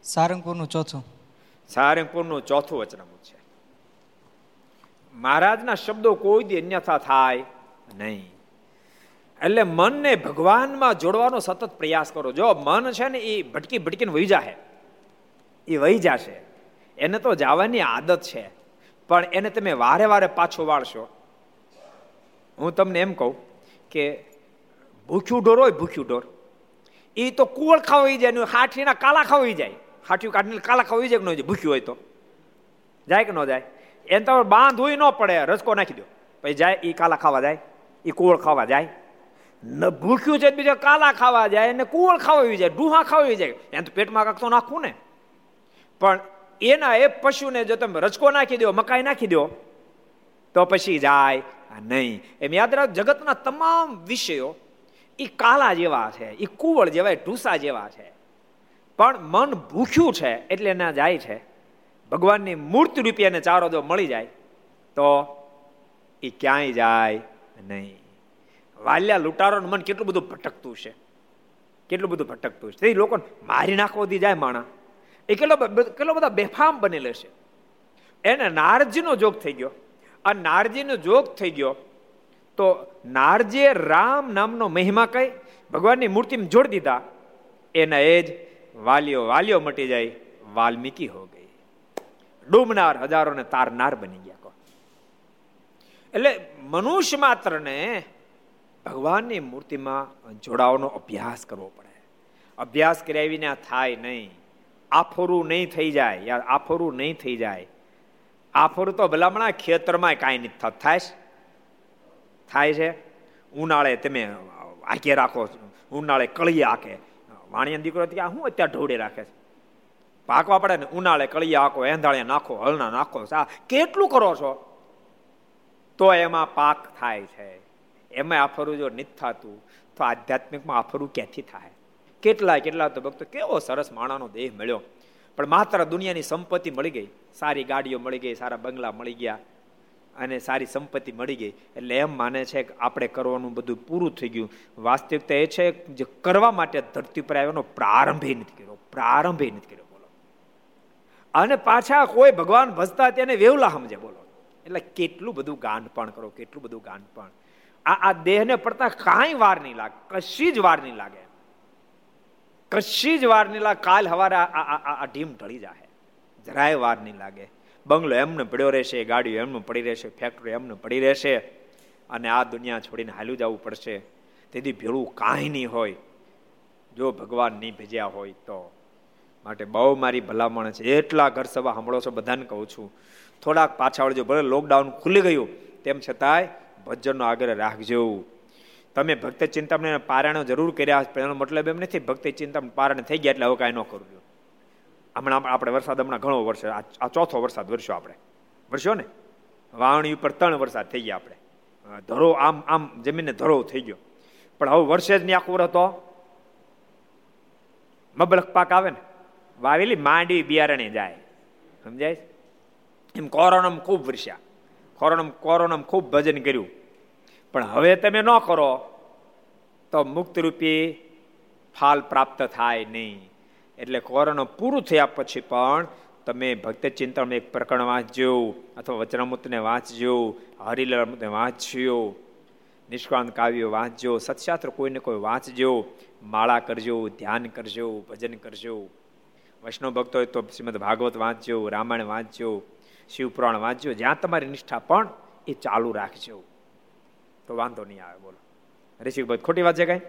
Speaker 4: સારંગપુરનું ચોથું.
Speaker 2: સારંગપુરનું ચોથું વચનામું છે. મહારાજના શબ્દો કોઈ દી અન્યથા થાય નહીં. એટલે મનને ભગવાનમાં જોડવાનો સતત પ્રયાસ કરો. જો મન છે ને એ ભટકી ભટકીને વહી જાહે એ વહી જશે. એને તો જવાની આદત છે. પણ એને તમે વારે વારે પાછો વાળશો. હું તમને એમ કહું કે ભૂખ્યું ઢોર હોય ભૂખ્યું ઢોર. એ તો કુવળ ખાવાઈ જાય હાઠીના કાલા ખાવાઈ જાય. હાઠિયું કાઢીને કાલા ખાવાઈ જાય કે ન જાય? ભૂખ્યું હોય તો. જાય કે ન જાય? એને તો બાંધ હોય ન પડે રસકો નાખી દો. પછી જાય એ કાલા ખાવા જાય એ કુવળ ખાવા જાય. ન ભૂખ્યું છે બીજા કાલા ખાવા જાય અને કુવળ ખાવા જાય, ડુહા ખાવા જાય. એને તો પેટમાં કાંક તો નાખવું ને. પણ એના એ પશુને જો તમે રચકો નાખી દો, મકાઈ નાખી દો, તો પછી જાય નહીં. એમ યાદ રાખ, જગતના તમામ વિષયો એ કાલા જેવા છે એ કુવળ જેવા ઢૂસા જેવા છે. પણ મન ભૂખ્યું છે એટલે એના જાય છે. ભગવાનની મૂર્તિ રૂપી એને ચારો જો મળી જાય, તો એ ક્યાંય જાય નહીં. વાલ્યા લૂંટારોનું મન કેટલું બધું ભટકતું છે. કેટલું બધું ભટકતું છે. તે લોકોને મારી નાખવાથી જાય માણા. એ કેટલો કેટલો બધા બેફામ બનેલો છે. એને નારજીનો જોગ થઈ ગયો. આ નારજીનો જોગ થઈ ગયો તો નારજે રામ નામનો મહિમા કઈ ભગવાનની મૂર્તિમાં જોડી દીધા. એના એ જ વાલીઓ વાલીઓ મટી જાય, વાલ્મીકી હો ગઈ. ડૂબનાર હજારોને તારનાર બની ગયા કહો એટલે મનુષ્ય માત્રને ભગવાનની મૂર્તિમાં જોડાવાનો અભ્યાસ કરવો પડે. અભ્યાસ કર્યા વિના થાય નહીં. આફોરું નહીં થઈ જાય, યાર, આફોરું નહીં થઈ જાય. આફોરું તો ભલામણા ખેતરમાં કાંઈ નહીં થાય થાય છે. ઉનાળે તમે આખે રાખો, ઉનાળે કળી આખે. વાણિયા દીકરો આ શું અત્યારે ઢોળે રાખે છે? પાકવા પડે ને ઉનાળે કળિયા આખો, એંધાળે નાખો હળના નાખો, સા, કેટલું કરો છો? તો એમાં પાક થાય છે. એમાં આફરું જો નથી થતું, તો આધ્યાત્મિકમાં આફરું ક્યાંથી થાય? કેટલા કેટલા તો ભક્તો કેવો સરસ માણાનો દેહ મળ્યો. પણ માત્ર દુનિયાની સંપત્તિ મળી ગઈ. સારી ગાડીઓ મળી ગઈ, સારા બંગલા મળી ગયા. અને સારી સંપત્તિ મળી ગઈ. એટલે એમ માને છે કે આપણે કરવાનું બધું પૂરું થઈ ગયું. વાસ્તવિકતા એ છે જે કરવા માટે ધરતી પર આવ્યાનો પ્રારંભે નથી કર્યો. પ્રારંભે નથી કર્યો, બોલો. અને પાછા કોઈ ભગવાન ભજતા તેને વેવલા સમજે, બોલો. એટલે કેટલું બધું ગાંડપણ કરો, કેટલું બધું ગાંડપણ આ આ દેહને પડતા કાંઈ વાર નહીં લાગે, કશી જ વાર નહીં લાગે. કશી જ વાર નહીં લાગે, કાલ હવારે આ ઢીમ ઢળી જાય જરાય વાર નહીં લાગે. બંગલો એમને પડ્યો રહેશે, ગાડીઓ એમનું પડી રહેશે ફેક્ટરી એમનું પડી રહેશે અને આ દુનિયા છોડીને હાલ્યું જવું પડશે. તેથી ભેળું કાંઈ નહીં હોય. જો ભગવાન નહીં ભેજ્યા હોય તો. માટે બહુ મારી ભલામણ છે. એટલા ઘર સભા સાંભળો છો, બધાને કહું છું. થોડાક પાછા વળજો ભલે લોકડાઉન ખુલી ગયું, તેમ છતાંય ભજનનો આગ્રહ રાખજો. તમે ભક્ત ચિંતામણી પારાયણો જરૂર કર્યા એનો મતલબ એમ નથી, ભક્તિ ચિંતામણ પારાયણ થઈ ગયા એટલે હવે કાંઈ ન કરવું. હમણાં આપણે વરસાદ હમણાં ઘણો વરસે આ ચોથો વરસાદ વરસ્યો આપણે. વરસ્યો ને? વાવણી ઉપર ત્રણ વરસાદ થઈ ગયા આપણે. ધરો આમ આમ જમીનને ધરો થઈ ગયો. પણ હવે વર્ષે જ નહીં આખું હતો. મબલક પાક આવે ને? વાવેલી માંડવી બિયારણે જાય. સમજાય એમ કોરોનામાં ખૂબ વરસ્યા. કોરોના કોરોનામાં ખૂબ ભજન કર્યું. પણ હવે તમે ન કરો, તો મુક્તરૂપી ફાલ પ્રાપ્ત થાય નહીં. એટલે કોરોના પૂરું થયા પછી પણ તમે ભક્ત ચિંતન એક પ્રકરણ વાંચજો, અથવા વચનામૃતને વાંચજો હરિલમૃતને વાંચજો નિષ્કાંત કાવ્યો વાંચજો, સત્શાસ્ત્ર કોઈને કોઈ વાંચજો, માળા કરજો, ધ્યાન કરજો, ભજન કરજો. વૈષ્ણવ ભક્તો હોય તો શ્રીમદ ભાગવત વાંચજો, રામાયણ વાંચજો, શિવપુરાણ વાંચજો, જ્યાં તમારી નિષ્ઠા પણ એ ચાલુ રાખજો. તો વાંધો નહીં આવે, બોલો. ઋષિક ખોટી વાત છે કઈ?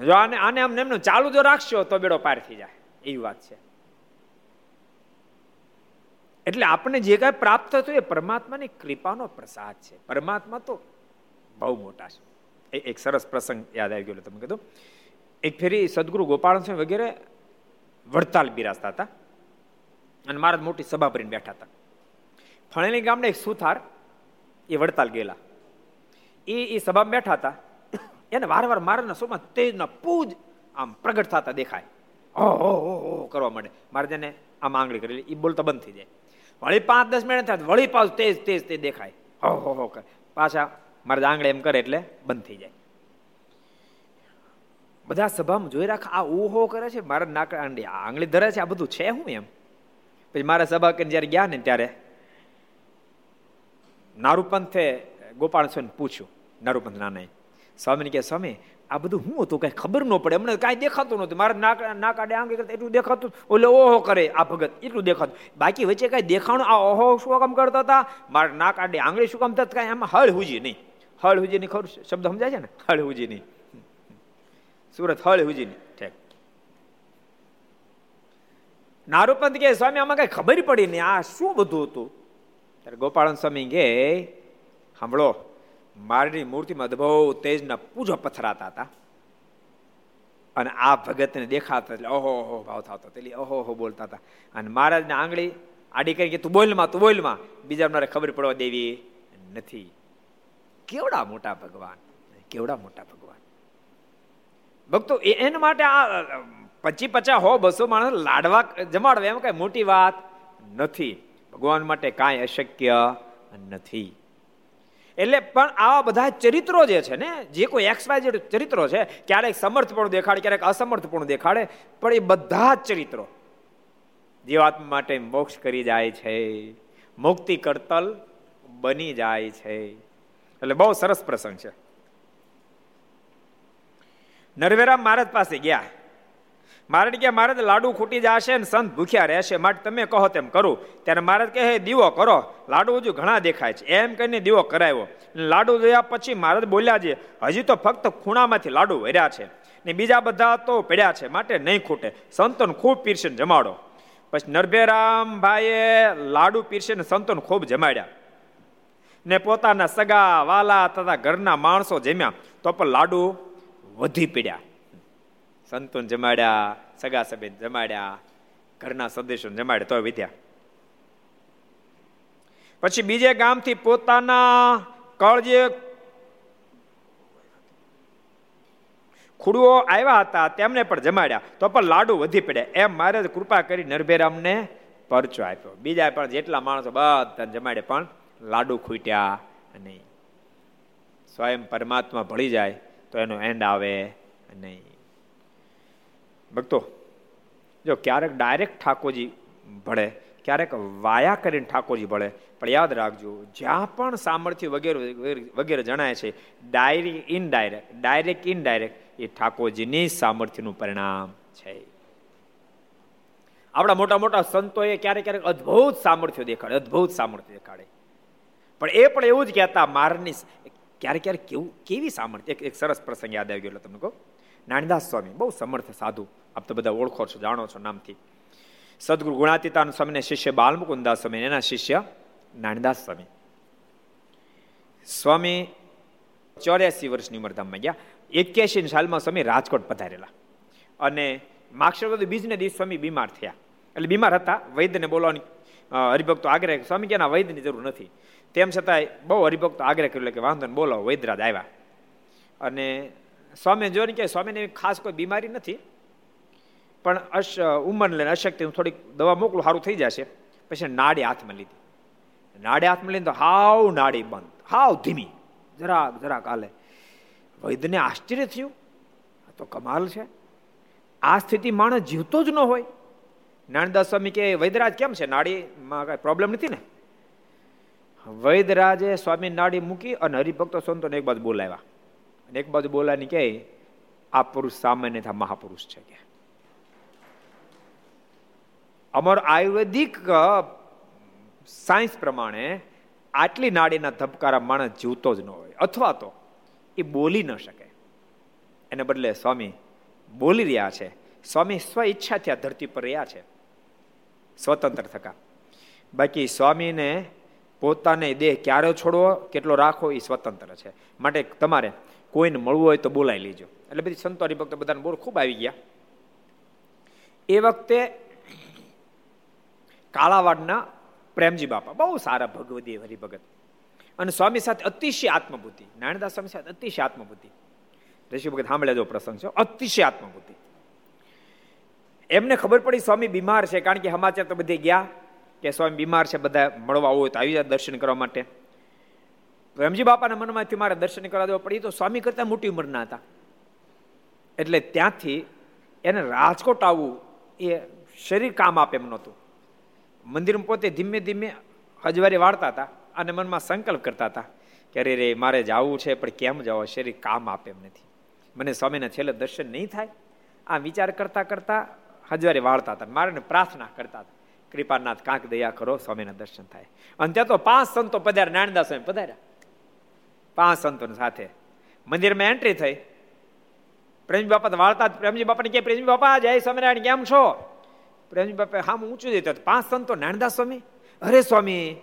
Speaker 2: જો આને આને આમ એમનું ચાલુ જો રાખશો તો બેડો પાર થઈ જાય. એવી વાત છે. એટલે આપણે જે કાંઈ પ્રાપ્ત થતું એ પરમાત્માની કૃપાનો પ્રસાદ છે. પરમાત્મા તો બહુ મોટા છે. એક સરસ પ્રસંગ યાદ આવી ગયો તમે કીધું એક ફેરી સદગુરુ ગોપાલ સિંહ વગેરે વડતાલ બિરાજતા હતા. અને મારા મોટી સભા ભરીને બેઠા હતા. ફણેલી ગામના એક સુથાર એ વડતાલ ગયેલા. એ એ સભામાં બેઠા હતા. એને વારંવાર મારાના સોમાં તેજના પૂજ આમ પ્રગટ થતા દેખાય. ઓહો ઓહો કરવા માંડે. મારે જેને આમ આંગળી કરી એ બોલતા બંધ થઈ જાય. વળી પાંચ દસ મિનિટ થાય વળી પાછું તેજ તેજ તે દેખાય. હો હો કરે. પાછા મારા આંગળી એમ કરે એટલે બંધ થઈ જાય. બધા સભામાં જોઈ રાખ, આ ઓહો કરે છે. મારા નાક આંગળી ધરે છે, આ બધું છે હું એમ? પછી મારા સભા કરીને જયારે ગયા ને ત્યારે નારૂપંથે ગોપાલ સ્વામી પૂછ્યું. નારૂપંથ નાના સ્વામીને કે સ્વામી, આ બધું હું હતું? કઈ ખબર ન પડે. અમને કાંઈ દેખાતું નહોતું. મારે નાક નાક આમ કરતા એટલું દેખાતું ઓલે ઓહો કરે, આ ભગત, એટલું દેખાતું બાકી વચ્ચે કાંઈ દેખાણું, આ ઓહો શું કામ કરતા હતા? મારે ના કાઢે આંગળી શું કામ થતા કાંઈ એમાં હળ હુજી નહીં. હળ હુજી નહીં, ખરું? શબ્દ સમજાય છે ને? હળ હુજી નહીં. સુરત હળ હુજી નહીં. ઠેક. નારૂપંત કે સ્વામી, આમાં કઈ ખબર પડી નહીં. આ શું બધું હતું? ત્યારે ગોપાળન સ્વામી કે સાંભળો મારની મૂર્તિમાં અદભુત તેજના પૂજો પથરાતા હતા. અને આ ભગતને દેખાતા એટલે ઓહો ઓહો, ભાવ થતો. એટલે ઓહો ઓહો બોલતા હતા. અને મહારાજને આંગળી આડી કરી કે, તું બોલમાં તું બોલમાં બીજા મારે ખબર પડવા દેવી નથી. કેવડા મોટા ભગવાન? કેવડા મોટા ભગવાન? ભક્તો એના માટે આ પચી પચા હો બસો માણસ લાડવા જમાડવા એમ કઈ મોટી વાત નથી. ભગવાન માટે કાંઈ અશક્ય નથી. એટલે પણ આવા બધા ચરિત્રો જે છે ને, જે કોઈ એક્સ વાય જે ચરિત્રો છે, ક્યારેક સમર્થપણું દેખાડે, ક્યારેક અસમર્થપણું દેખાડે, પણ એ બધા જ ચરિત્રો જીવાત્મા માટે મોક્ષ કરી જાય છે. મુક્તિ કરતલ બની જાય છે. એટલે બહુ સરસ પ્રસંગ છે. નરવેરા મહારાજ પાસે ગયા. મહારાજ કે મહારાજ લાડુ ખૂટી જશે ને સંત ભૂખ્યા રહેશે. માટે તમે કહો તેમ કરું. ત્યારે મહારાજ કહે દીવો કરો. લાડુ હજુ ઘણા દેખાય છે. એમ કહીને દીવો કરાવ્યો. લાડુ જોયા પછી મહારાજ બોલ્યા છે, હજી તો ફક્ત ખૂણામાંથી લાડુ વર્યા છે ને બીજા બધા તો પડ્યા છે, માટે નહીં ખૂટે. સંતોને ખૂબ પીરશે જમાડો. પછી નરભેરામ ભાઈએ લાડુ પીરશે ને સંતોને ખૂબ જમાડ્યા. ને પોતાના સગા, વાલા તથા ઘરના માણસો જમ્યા. તો પણ લાડુ વધી પડ્યા. સંતોન જમાડ્યા, સગા સબેન જમાડ્યા, ઘરના સદસ્યો જમાડ્યા તો વિદ્યા. પછી બીજે ગામથી પોતાના કળ જે ખુડવો આવ્યા હતા, તેમને પણ જમાડ્યા. તો પણ લાડુ વધી પડ્યા. એમ મારે કૃપા કરી નરભેરામને પરચો આપ્યો. બીજા પણ જેટલા માણસો બધા જમાડે પણ લાડુ ખૂટ્યા નહીં. સ્વયં પરમાત્મા ભળી જાય, તો એનો એન્ડ આવે નહીં. ભક્તો, જો ક્યારેક ડાયરેક્ટ ઠાકોરજી ભળે, ક્યારેક વાયા કરીને ઠાકોરજી ભળે, પણ યાદ રાખજો, જ્યાં પણ સામર્થ્ય વગેરે વગેરે જણાય છે ડાયરેક્ટ ઇનડાયરેક્ટ ડાયરેક્ટ ઇનડાયરેક્ટ એ ઠાકોરજીની સામર્થ્યનું પરિણામ છે. આપણા મોટા મોટા સંતોએ ક્યારેક ક્યારેક અદ્ભુત સામર્થ્ય દેખાડે, અદ્ભુત સામર્થ્ય દેખાડે. પણ એ પણ એવું જ કહેતા મારની ક્યારેક ક્યારેક કેવું, કેવી સામર્થ્ય? એક સરસ પ્રસંગ યાદ આવી ગયો તમને કહો. નાનદાસ સ્વામી, બહુ સમર્થ સાધુ. આપ તો બધા ઓળખો છો, જાણો છો નામથી. સદગુરુ ગુણાતીતાન સ્વામીના શિષ્ય બાલમુકુદાસ સ્વામી એના શિષ્ય નાનદાસ સ્વામી. સ્વામી ચોર્યાસી વર્ષની ઉંમરધામમાં ગયા. એક્યાસી સાલમાં સ્વામી રાજકોટ પધારેલા. અને માક્ષરવાદી બીજને દિવસ સ્વામી બીમાર થયા. એટલે બીમાર હતા, વૈદ્યને બોલાવાની હરિભક્તો આગ્રહ સ્વામી કે વૈદ્યની જરૂર નથી. તેમ છતાંય બહુ હરિભક્તો આગ્રહ કર્યો કે વાંધો ને બોલો વૈદ્યરાજ આવ્યા. અને સ્વામી જોઈને કે સ્વામીને ખાસ કોઈ બીમારી નથી. પણ અશ ઉંમર લઈને અશક્તિ હું થોડીક દવા મોકલું સારું થઈ જશે. પછી નાડી હાથમાં લીધી. નાડી હાથમાં લઈને તો હાવ નાડી બંધ, હાવ ધીમી. જરાક જરાક હાલે. વૈદ્યને આશ્ચર્ય થયું. તો કમાલ છે. આ સ્થિતિ માણસ જીવતો જ ન હોય. નાનદાસ સ્વામી કે વૈદ્યરાજ કેમ છે? નાડીમાં કઈ પ્રોબ્લેમ નથી ને? વૈદરાજે સ્વામી નાડી મૂકી અને હરિભક્તો સંતોને એક બાજુ બોલાવ્યા. અને એક બાજુ બોલાની કે આ પુરુષ સામાન્ય મહાપુરુષ છે કે. અમર આયુર્વેદિક સાયન્સ પ્રમાણે આટલી નાડીના ધબકારા માણસ જીવતો જ ન હોય. અથવા તો એ બોલી ન શકે. એને બદલે સ્વામી બોલી રહ્યા છે. સ્વામી સ્વ ઈચ્છાથી આ ધરતી પર રહ્યા છે. સ્વતંત્ર થકા બાકી સ્વામીને પોતાને દેહ ક્યારે છોડવો, કેટલો રાખવો, એ સ્વતંત્ર છે. માટે તમારે કોઈને મળવું હોય તો બોલાવી લેજો. એટલે બધી સંતો હરિભક્તો બધાને બોર ખૂબ આવી ગયા. એ વખતે કાળાવાડના પ્રેમજી બાપા, બહુ સારા ભગવદી હરિભગત. અને સ્વામી સાથે અતિશય આત્મબુદ્ધિ નારાયણદાસ સ્વામી સાથે અતિશય આત્મબુદ્ધિ. ઋષિ ભગત સાંભળે જો પ્રસંગ છે, અતિશય આત્મબુદ્ધિ. એમને ખબર પડી સ્વામી બીમાર છે, કારણ કે સમાચાર તો બધે ગયા કે સ્વામી બીમાર છે, બધા મળવા હોય તો આવી જાય દર્શન કરવા માટે. પ્રેમજી બાપાના મનમાંથી મારે દર્શન કરવા દેવા પડી. તો સ્વામી કરતા મોટી ઉંમરના હતા. એટલે ત્યાંથી એને રાજકોટ આવવું એ શરીર કામ આપે એમ નહોતું. મંદિરમાં પોતે ધીમે ધીમે હજવારી વાળતા હતા અને મનમાં સંકલ્પ કરતા હતા કે અરે રે, મારે જવું છે, પણ કેમ જવો? શરીર કામ આપે એમ નથી. મને સ્વામીના છેલ્લે દર્શન નહીં થાય. આ વિચાર કરતા કરતા હજવારી વાળતા હતા મારે પ્રાર્થના કરતા હતા. કૃપાનાથ, કાંક દયા કરો, સ્વામીના દર્શન થાય. અને ત્યાં તો પાંચ સંતો પધાર્યા નાનદાસ સ્વામી પધાર્યા. પાંચ સંતોની સાથે. મંદિરમાં એન્ટ્રી થઈ. પ્રેમજી બાપા વાળતા પ્રેમજી બાપાને કે પ્રેમજી બાપા, જય સ્વામિનારાયણ, કેમ છો? પ્રેમજી બાપા હા ઊંચું દેતો પાંચ સંતો નાનદાસ સ્વામી. અરે સ્વામી,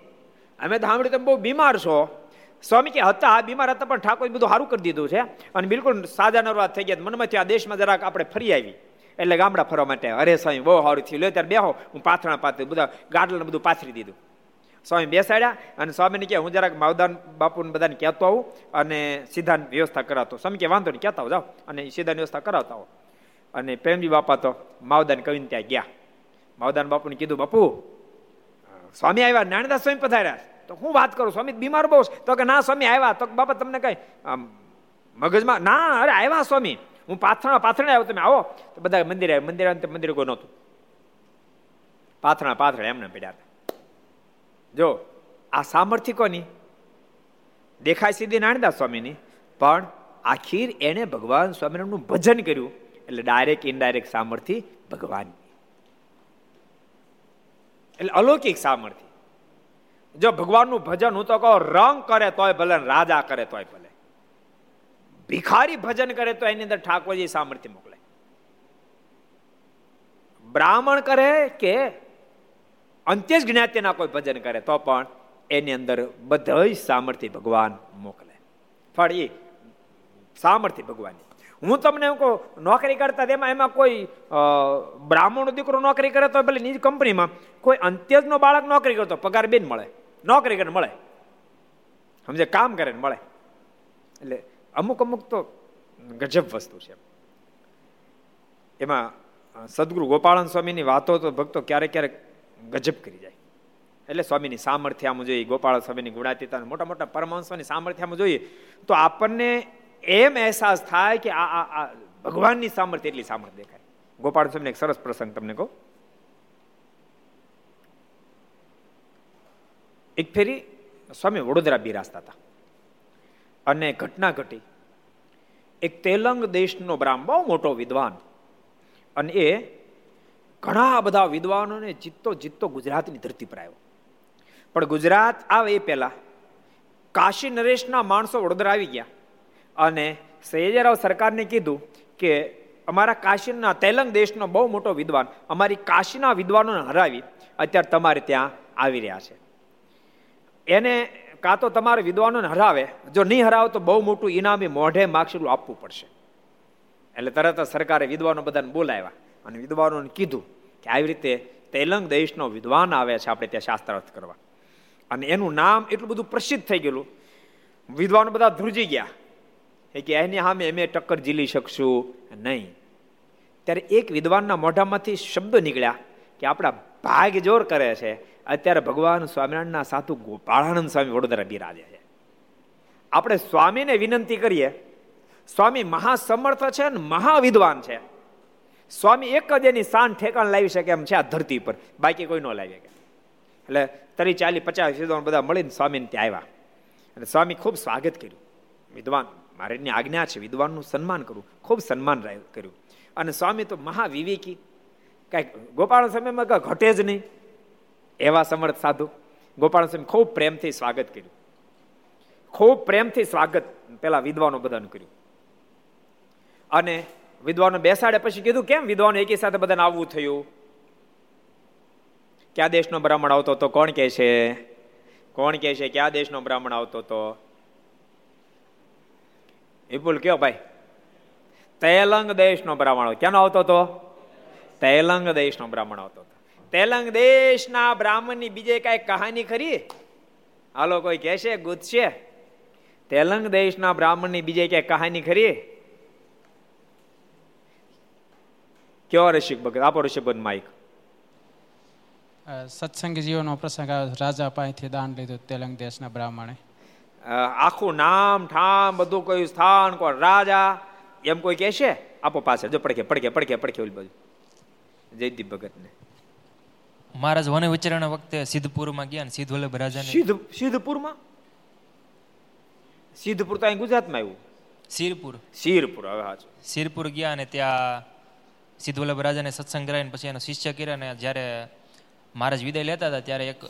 Speaker 2: અમે તો સાંભળ્યું તમે બહુ બીમાર છો. સ્વામી કે હતા, બીમાર હતા, પણ ઠાકોર બધું સારું કરી દીધું છે. અને બિલકુલ સાજા નરવાદ થઈ ગયા. મનમાં આ દેશમાં જરાક આપણે ફરી આવી. એટલે ગામડા ફરવા માટે. અરે સ્વામી, બહુ સારું થયું. લે ત્યારે બેહો. હું પાથરણા પાથરી બધા, ગાડલને બધું પાથરી દીધું. સ્વામી બેસાડ્યા અને સ્વામીને કહે, હું જરાક માવદાન બાપુને બધાને કહેતો આવું અને સીધા વ્યવસ્થા કરાવતો. સ્વામી કે, વાંધો નહીં, કહેતા જાઓ. અને સીધા વ્યવસ્થા કરાવતા હો અને પ્રેમજી બાપા તો માવદાન કવિને ત્યાં ગયા. માવદાન બાપુને કીધું, બાપુ, સ્વામી આવ્યા, નાનદાસ સ્વામી પધાર્યા. તો હું વાત કરું, સ્વામી બીમાર બહુ તો કે ના, સ્વામી આવ્યા. તો બાપા, તમને કઈ મગજમાં, ના, અરે, આવ્યા સ્વામી. હું પાથરણા, પાથરણે આવ્યો. તમે આવો. તો બધા મંદિરે, મંદિર મંદિર કોઈ નહોતું. પાથરણા પાથરણા એમને પડ્યા હતા. જો, આ સામર્થ્ય કોની? દેખાય સીધી નાણદાસ સ્વામીની. પણ આખીર એને ભગવાન સ્વામિનારાયણનું ભજન કર્યું. એટલે ડાયરેક્ટ, ઇનડાયરેક્ટ સામર્થ્ય ભગવાન એટલે અલૌકિક સામર્થ્ય. જો ભગવાનનું ભજન હું તો કહું, રંગ કરે તોય ભલે રાજા કરે તોય ભલે. ભિખારી ભજન કરે તો એની અંદર ઠાકોરજી સામર્થ્ય મોકલે. બ્રાહ્મણ કરે કે અંત્યજ જ્ઞાતિના કોઈ ભજન કરે તો પણ એની અંદર બધા સામર્થ્ય ભગવાન મોકલે. ફળ એ સામર્થ્ય ભગવાનની. હું તમને એમ કહું, નોકરી કરતા તેમાં એમાં કોઈ બ્રાહ્મણનો દીકરો નોકરી કરે તો ભલે નિજ કંપનીમાં, કોઈ અંત્યજનો બાળક નોકરી કરતો, પગાર બેન મળે, નોકરી કરે મળે. સમજે? કામ કરે ને મળે. એટલે અમુક અમુક તો ગજબ વસ્તુ છે. એમાં સદગુરુ ગોપાળન સ્વામીની વાતો તો ભક્તો ક્યારેક ક્યારેક ગજબ કરી જાય. એટલે સ્વામીની સામર્થ્ય આમ જોઈએ, ગોપાળ સ્વામીની ગુણાતીતા મોટા મોટા પરમહંસોની સામર્થ્ય જોઈએ, તો આપણને એમ અહેસાસ થાય કે આ ભગવાનની સામર્થ્ય એટલી સામર્થ્ય દેખાય. ગોપાલ સ્વામીને એક સરસ પ્રસંગ તમને કહું. એક ફેરી સ્વામી વડોદરા બિરાજતા હતા. અને ઘટના ઘટી. એક તેલંગ દેશનો બ્રાહ્મ, બહુ મોટો વિદ્વાન. અને એ ઘણા બધા વિદ્વાનોને જીતતો જીતતો ગુજરાતની ધરતી પર આવ્યો. પણ ગુજરાત આવે એ પહેલા. કાશી નરેશના માણસો વડોદરા આવી ગયા. અને સૈયદરાવ સરકારને કીધું કે અમારા કાશીના તેલંગ દેશનો બહુ મોટો વિદ્વાન, અમારી કાશીના વિદ્વાનોને હરાવી અત્યારે તમારે ત્યાં આવી રહ્યા છે. એને કાં તો તમારે વિદ્વાનોને હરાવે, જો નહીં હરાવે તો બહુ મોટું ઇનામી મોઢે માગશેલું આપવું પડશે. એટલે તરત સરકારે વિદ્વાનો બધાને બોલાવ્યા અને વિદ્વાનોને કીધું કે આવી રીતે તેલંગ દેશનો વિદ્વાન આવે છે, આપણે ત્યાં શાસ્ત્રાર્થ કરવા. અને એનું નામ એટલું બધું પ્રસિદ્ધ થઈ ગયેલું. વિદ્વાનો બધા ધ્રુજી ગયા. કે એની સામે અમે ટક્કર ઝીલી શકશું? નહીં. ત્યારે એક વિદ્વાનના મોઢામાંથી શબ્દો નીકળ્યા કે આપણા ભાગ જોર કરે છે. અત્યારે ભગવાન સ્વામિનારાયણના સાધુ ગોપાળાનંદ સ્વામી વડોદરા બિરાજે છે. આપણે સ્વામીને વિનંતી કરીએ. સ્વામી મહાસમર્થ છે અને મહાવિદ્વાન છે. સ્વામી એક જ એની શાન ઠેકાણ લાવી શકે એમ છે આ ધરતી પર. બાકી કોઈ ન લાવી શકે. એટલે તરી ચાલી પચાસ વિદ્વાન બધા મળીને સ્વામીને ત્યાં આવ્યા. અને સ્વામી ખૂબ સ્વાગત કર્યું. વિદ્વાન મારે એની આજ્ઞા છે, વિદ્વાનનું સન્માન કરવું ખૂબ સન્માન કર્યું. અને સ્વામી તો મહાવિવેકી. કાંઈક ગોપાલ સમયમાં કાંઈ ઘટે જ નહીં. એવા સમર્થ સાધુ. ગોપાલ સ્વામી ખૂબ પ્રેમથી સ્વાગત કર્યું. ખૂબ પ્રેમથી સ્વાગત પેલા વિદ્વાનો બધાનું કર્યું. અને વિદ્વાનો બેસાડે પછી કીધું, કેમ વિદ્વાનો એકી સાથે બધાને આવવું થયું? ક્યાં દેશનો બ્રાહ્મણ આવતો તો કોણ કહે છે? કોણ કહે છે? ક્યાં દેશનો બ્રાહ્મણ આવતો તો વિપુલ કયો ભાઈ? તેલંગ દેશનો બ્રાહ્મણ ક્યાંનો આવતો હતો? તેલંગ દેશનો બ્રાહ્મણ આવતો હતો. તેલંગ દેશના બ્રાહ્મણની બીજે કઈ કહાની ખરી? હાલો, કોઈ કહેશે? ગુજશે તેલંગ દેશના બ્રાહ્મણની બીજે ક્યાંય કહાની ખરી? કયો ઋષિક ભગત? આપો ઋષિક ભગત માઇક
Speaker 5: સત્સંગ જીવનો પ્રસંગ રાજા પાસેથી દાન લીધું તેલંગ દેશના બ્રાહ્મણે.
Speaker 2: આખું નામ ઠામ બધું કોઈ સ્થાન કોઈ રાજા એમ કોઈ કહેશે? આપો પાસે જો પડકે પડકે પડકે પડકે ઓલી બાજુ. જયદીપ ભગત ને
Speaker 6: મહારાજ વને વિચરણ વખતે સિદ્ધપુરમાં ગયા ને સિદ્ધ વલ્લભ રાજા
Speaker 2: સિદ્ધ સિદ્ધપુરમાં? સિદ્ધપુર તો અહીં ગુજરાતમાં આવ્યું.
Speaker 6: શિરપુર.
Speaker 2: શિરપુર હવે હા
Speaker 6: શિરપુર ગયા અને ત્યાં સિદ્ધ વલ્લભ રાજાને સત્સંગ કરાવીને પછી એનો શિષ્ય કર્યા અને જ્યારે મહારાજ વિદાય લેતા હતા ત્યારે એક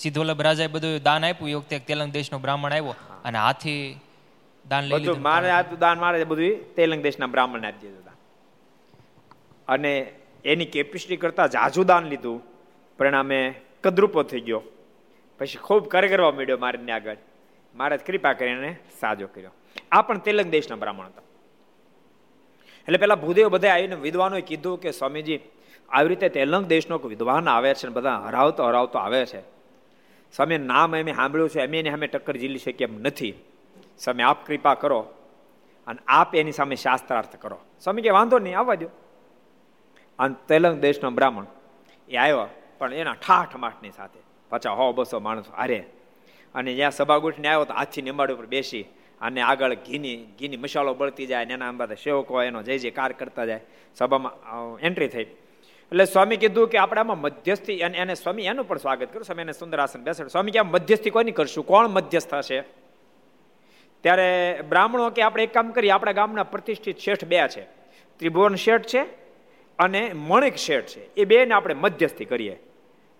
Speaker 6: સિદ્ધ વલ્લભ રાજાએ બધું દાન આપ્યું. એ વખતે તેલંગ દેશનો બ્રાહ્મણ આવ્યો અને હાથી દાન લઈ લીધું.
Speaker 2: મારે આપ્યું, દાન મારે બધું તેલંગ દેશના બ્રાહ્મણને આપી દીધું અને એની કેપેસિટી કરતા જાજુ દાન લીધું. પરિણામે કદરૂપો થઈ ગયો. પછી ખૂબ કરે કરવા મળ્યો મારીને આગળ. મારે કૃપા કરીને સાજો કર્યો. આ પણ તેલંગ દેશના બ્રાહ્મણ હતા. એટલે પેલા ભૂદેવ બધા આવીને વિદ્વાનોએ કીધું કે સ્વામીજી, આવી રીતે તેલંગ દેશનો વિદ્વાન આવે છે બધા હરાવતો હરાવતો આવે છે. સ્વામી નામ એમ સાંભળ્યું છે એમ એની સામે ટક્કર ઝીલી શકીએ એમ નથી. સ્વામી આપ કૃપા કરો અને આપ એની સામે શાસ્ત્રાર્થ કરો. સ્વામી કે વાંધો નહીં, આવવા દો. અને તેલંગ દેશનો બ્રાહ્મણ એ આવ્યો, પણ એના ઠાઠ માઠની સાથે. પાછા હો, બસો માણસો, હારે. અને જ્યાં સભાગુઠને આવ્યો તો હાથી નિંબાડ ઉપર બેસી અને આગળ ઘીની ઘીની મસાલો બળતી જાય ને એના બધા સેવકો એનો જય કાર કરતા જાય. સભામાં એન્ટ્રી થઈ. એટલે સ્વામી કીધું કે આપણે આમાં મધ્યસ્થી એને એને સ્વામી એનું પણ સ્વાગત કર્યું. સ્વામી એને સુંદર આસન બેસાડ સ્વામી કે મધ્યસ્થી કોની કરશું? કોણ મધ્યસ્થ હશે? ત્યારે બ્રાહ્મણો કે, આપણે એક કામ કરીએ, આપણા ગામના પ્રતિષ્ઠિત શેઠ બે છે. ત્રિભુવન શેઠ છે અને મણિક શેઠ છે. એ બેને આપણે મધ્યસ્થી કરીએ.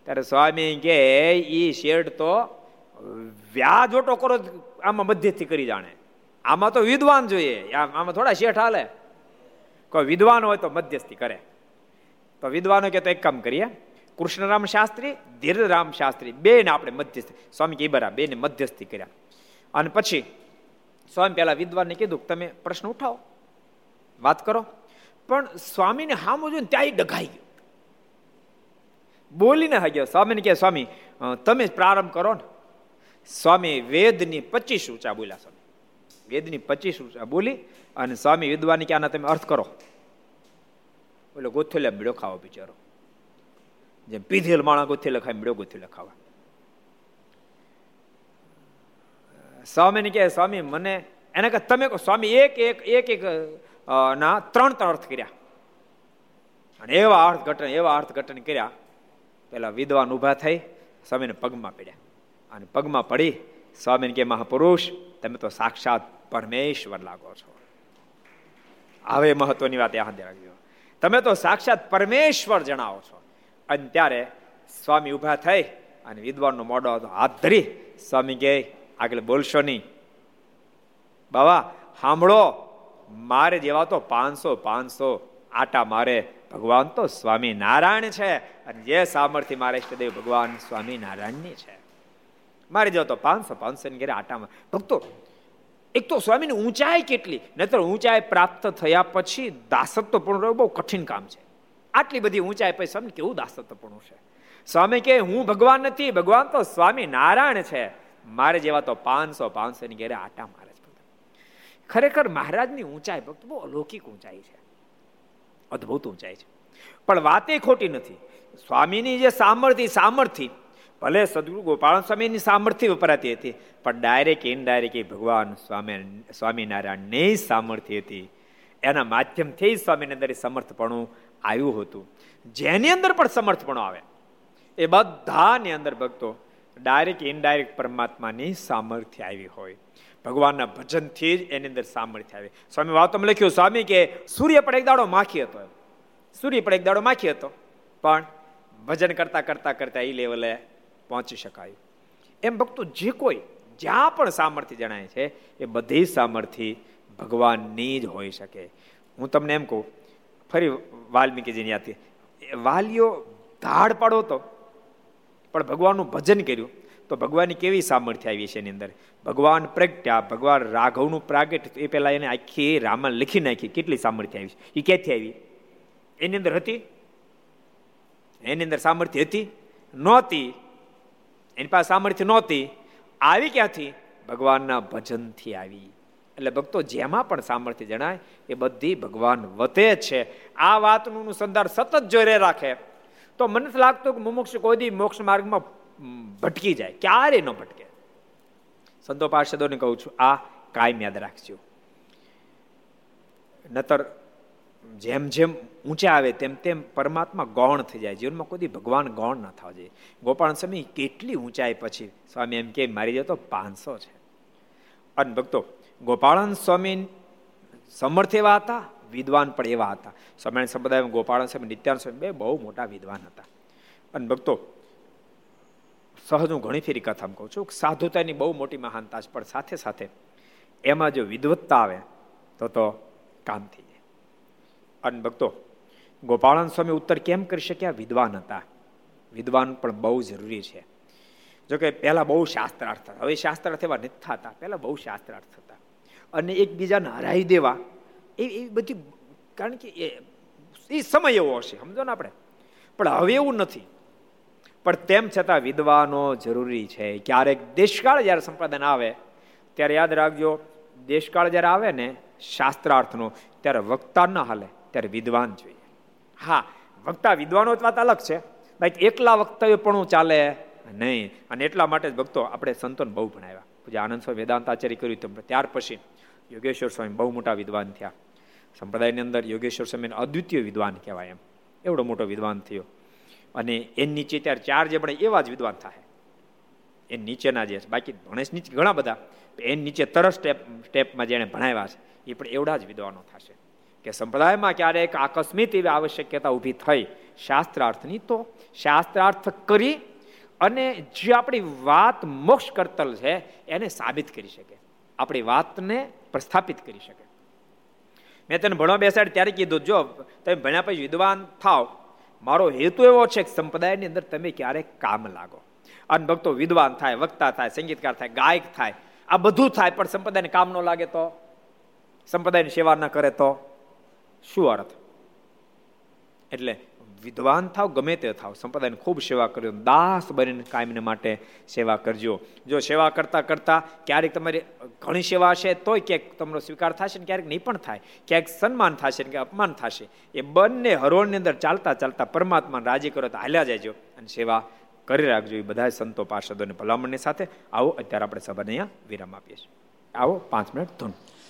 Speaker 2: ત્યારે સ્વામી કે એ શેઠ તો વ્યાજ ઓટો કરો, આમાં મધ્યસ્થી કરી જાણે. આમાં તો વિદ્વાન જોઈએ. આમાં થોડા શેઠ હાલે. કોઈ વિદ્વાન હોય તો મધ્યસ્થી કરે. તો વિદ્વાનો કે તો એક કામ કરીએ. કૃષ્ણરામ શાસ્ત્રી, ધીરરામ શાસ્ત્રી બે ને આપણે મધ્યસ્થી. સ્વામી કે બરા બે ને મધ્યસ્થી કર્યા. અને પછી સ્વામી પેલા વિદ્વાનને કીધું તમે પ્રશ્ન ઉઠાવો, વાત કરો. પણ સ્વામીને હામો જોઈને ત્યાં ડઘાઈ ગયો. બોલીને હાગ્યો. સ્વામીને કહે, સ્વામી તમે પ્રારંભ કરો ને. સ્વામી વેદની પચીસ ઊંચા બોલ્યા સ્વામી. વેદની પચીસ ઊંચા બોલી અને સ્વામી વિદ્વાની કે આના તમે અર્થ કરો. એટલે ગોથેલા બીડો ખાવો બિચારો. જેમ પીધેલ માણા ગોથેલા ખાય બીડો ગોથેલા ખાવા. સ્વામીને કહે, સ્વામી, મને એને કહે, તમે સ્વામી, એક એક એક એક ના, ત્રણ ત્રણ અર્થ કર્યા. અને એવા અર્થઘટન એવા અર્થઘટન કર્યા. પેલા વિદ્વાન ઊભા થઈ, સ્વામીને પગમાં પડ્યા. અને પગમાં પડી, સ્વામીને કે મહાપુરુષ, તમે તો સાક્ષાત પરમેશ્વર લાગો છો. હવે મહત્વની વાત યાદ રાખજો. તમે તો સાક્ષાત પરમેશ્વર જણાવો છો. અને ત્યારે સ્વામી ઊભા થઈ અને વિદ્વાનનો મોડો હાથ ધરી. સ્વામી કહે, આગળ બોલશો નહીં. બાબા સાંભળો, મારે જેવા તો પાંચસો પાંચસો આટા મારે. ભગવાન તો સ્વામી નારાયણ છે અને જે સામર્થ્ય મારે ઈષ્ટદેવ ભગવાન સ્વામી નારાયણની છે. મારે જેવા તો પાંચસો પાંચસો ને ઘેરે આટામાં ભક્તો એક તો સ્વામીની ઊંચાઈ કેટલી? નહીતર ઊંચાઈ પ્રાપ્ત થયા પછી દાસત્વ પૂર્ણ રહેવું બહુ કઠિન કામ છે. આટલી બધી ઊંચાઈ પછી સ્વામી કેવું દાસત્વપૂર્ણ છે? સ્વામી કે હું ભગવાન નથી, ભગવાન તો સ્વામી નારાયણ છે. મારે જેવા તો પાંચસો પાંચસો ની ઘેરે આટા મારે છે ખરેખર મહારાજની ઊંચાઈ ભક્ત બહુ અલૌકિક ઊંચાઈ છે. અદ્ભુત ઊંચાઈ છે. પણ વાત ખોટી નથી. સ્વામીની જે સામર્થ્ય સામર્થ્ય ભલે સદગુરુ ગોપાલ સ્વામીની સામર્થ્ય વપરાતી હતી, પણ ડાયરેક્ટ ઇનડાયરેક્ટ ભગવાન સ્વામી, સ્વામિનારાયણની સામર્થ્ય હતી. એના માધ્યમથી સ્વામીની અંદર સમર્થપણું આવ્યું હતું. જેની અંદર પણ સમર્થપણું આવે, એ બધાની અંદર ભક્તો ડાયરેક્ટ ઇનડાયરેક્ટ પરમાત્માની સામર્થ્ય આવી હોય. ભગવાનના ભજનથી જ એની અંદર સામર્થ્ય આવે. સ્વામી વાતમાં લખ્યું, સ્વામી, કે સૂર્ય પણ એક દાડો માખી હતો. સૂર્ય પણ એક દાડો માખી હતો. પણ ભજન કરતા કરતા કરતા એ લેવલે પહોંચી શકાય. એમ ભક્તો જે કોઈ જ્યાં પણ સામર્થ્ય જણાય છે, એ બધી સામર્થ્ય ભગવાનની જ હોઈ શકે. હું તમને એમ કહું, ફરી વાલ્મીકીજીની યાદ વાલીઓ ધાડ પાડો તો, પણ ભગવાનનું ભજન કર્યું, તો ભગવાનની કેવી સામર્થ્ય આવી છે એની અંદર? ભગવાન પ્રગટ્યા, ભગવાન રાઘવનું પ્રાગટ એ પહેલાં એને આખી રામાયણ લખી નાખી, કેટલી સામર્થ્ય આવી છે? એ ક્યાંથી આવી? એની અંદર હતી? એની અંદર સામર્થ્ય હતી? નહોતી. એની પાસે સામર્થ્ય નહોતી. આવી ક્યાંથી? ભગવાનના ભજનથી આવી. એટલે ભક્તો જેમાં પણ સામર્થ્ય જણાય, એ બધી ભગવાન વતે છે. આ વાતનું સંદાર સતત જોઈ રાખે. તો મને લાગતું કે મુમુક્ષ કોઈ મોક્ષ માર્ગમાં ભટકી જાય. ક્યારે ન ભટકે? સંતો પાર્ષદોને કહું છું, આ કાયમ યાદ રાખજો. નતર જેમ જેમ ઊંચા આવે તેમ તેમ પરમાત્મા ગૌણ થઈ જાય. જીવનમાં કોઈ ભગવાન ગૌણ ન થવા જોઈએ. ગોપાલ સ્વામી કેટલી ઊંચાઈ પછી? સ્વામી એમ કે, મારી જતો પાંચસો છે. અને ભક્તો, ગોપાળન સ્વામી સમર્થ એવા હતા? વિદ્વાન પણ એવા હતા. સ્વામિનારાયણ સંપ્રદાયમાં ગોપાળન સ્વામી નિત્યાન સ્વામી બે બહુ મોટા વિદ્વાન હતા. અને ભક્તો, સહજ હું ઘણી ફેરી કથામાં કહું છું સાધુતાની બહુ મોટી મહાનતા છે, પણ સાથે સાથે એમાં જો વિદવત્તા આવે, તો તો કામ થઈ અને ભક્તો, ગોપાળન સ્વામી ઉત્તર કેમ કરી શક્યા? વિદ્વાન હતા. વિદ્વાન પણ બહુ જરૂરી છે. જો કે પહેલા બહુ શાસ્ત્રાર્થ હતા. હવે શાસ્ત્રાર્થ એવા નથી થતા. પહેલા બહુ શાસ્ત્રાર્થ હતા. અને એકબીજાને હરાવી દેવા, એ એવી બધી, કારણ કે એ સમય એવો હશે, સમજો ને આપણે? પણ હવે એવું નથી. પણ તેમ છતાં વિદ્વાનો જરૂરી છે. ક્યારેક દેશકાળ જ્યારે સંપાદન આવે, ત્યારે યાદ રાખજો, દેશકાળ જ્યારે આવે ને, શાસ્ત્રાર્થનો, ત્યારે વક્તા ન હાલે. ત્યારે વિદ્વાન જોઈએ. હા, વક્તા વિદ્વાનો વાત અલગ છે. બાકી એકલા વક્તવ્ય પણ ચાલે નહીં. અને એટલા માટે જ ભક્તો આપણે સંતોન બહુ ભણાવ્યા. પૂજા આનંદ સ્વામી વેદાંત આચાર્ય કર્યું તમે ત્યાર પછી યોગેશ્વર સ્વામી બહુ મોટા વિદ્વાન થયા. સંપ્રદાયની અંદર યોગેશ્વર સ્વામીને અદ્વિતીય વિદ્વાન કહેવાય એમ. એવડો મોટો વિદ્વાન થયો. અને એની નીચે ત્યારે ચાર જે ભણે એવા જ વિદ્વાન થાય. એ નીચેના જે બાકી ભણેશ નીચે ઘણા બધા. એની નીચે તરસ સ્ટેપ સ્ટેપમાં જેણે ભણાવ્યા છે, એ પણ એવડા જ વિદ્વાનો થશે. કે સંપ્રદાયમાં ક્યારેક આકસ્મિક એવી આવશ્યકતા ઊભી થઈ. શાસ્ત્રાર્થની તો શાસ્ત્રાર્થ કરી અને જે આપણી વાત મોક્ષ કરતલ છે, એને સાબિત કરી શકે. આપણી વાતને પ્રસ્થાપિત કરી શકે. મેં તને ભણવા બેસાડ ત્યારે કીધું, જો તમે ભણ્યા પછી વિદ્વાન થાવ, મારો હેતુ એવો છે કે સંપ્રદાયની અંદર તમે ક્યારેક કામ લાગો. અને ભક્તો વિદ્વાન થાય, વક્તા થાય, સંગીતકાર થાય, ગાયક થાય, આ બધું થાય, પણ સંપ્રદાયને કામ ન લાગે તો? સંપ્રદાયની સેવા ન કરે તો? શું અર્થ? એટલે વિદ્વાન થાવ, ગમે તે થાવ, સંપ્રદાયની ખૂબ સેવા કરજો, દાસ બનીને કાયમને માટે સેવા કરજો. જો સેવા કરતા કરતા ક્યારેક તમારી ઘણી સેવા હશે, તોય ક્યાંક તમારો સ્વીકાર થશે ને ક્યારેક નહીં પણ થાય. ક્યાંક સન્માન થશે ને કે અપમાન થશે. એ બંને હરોળની અંદર ચાલતા ચાલતા પરમાત્માને રાજી કરો તો હાલ્યા જાય અને સેવા કરી રાખજો. એ બધા સંતો, પાર્ષદોની ભલામણની સાથે આવો, અત્યારે આપણે સભાને અહીંયા વિરામ આપીએ છીએ. આવો, પાંચ મિનિટ ધૂન.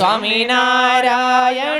Speaker 1: સ્વામિનારાયણ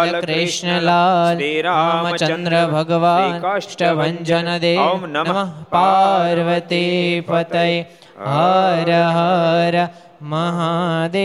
Speaker 2: બાલ
Speaker 1: કૃષ્ણલાલ
Speaker 2: શ્રી
Speaker 1: રામચંદ્ર ભગવાન કાષ્ટભન દેવ
Speaker 2: ઓમ
Speaker 1: નમઃ પાર્વતી પતય હર હર મહાદેવ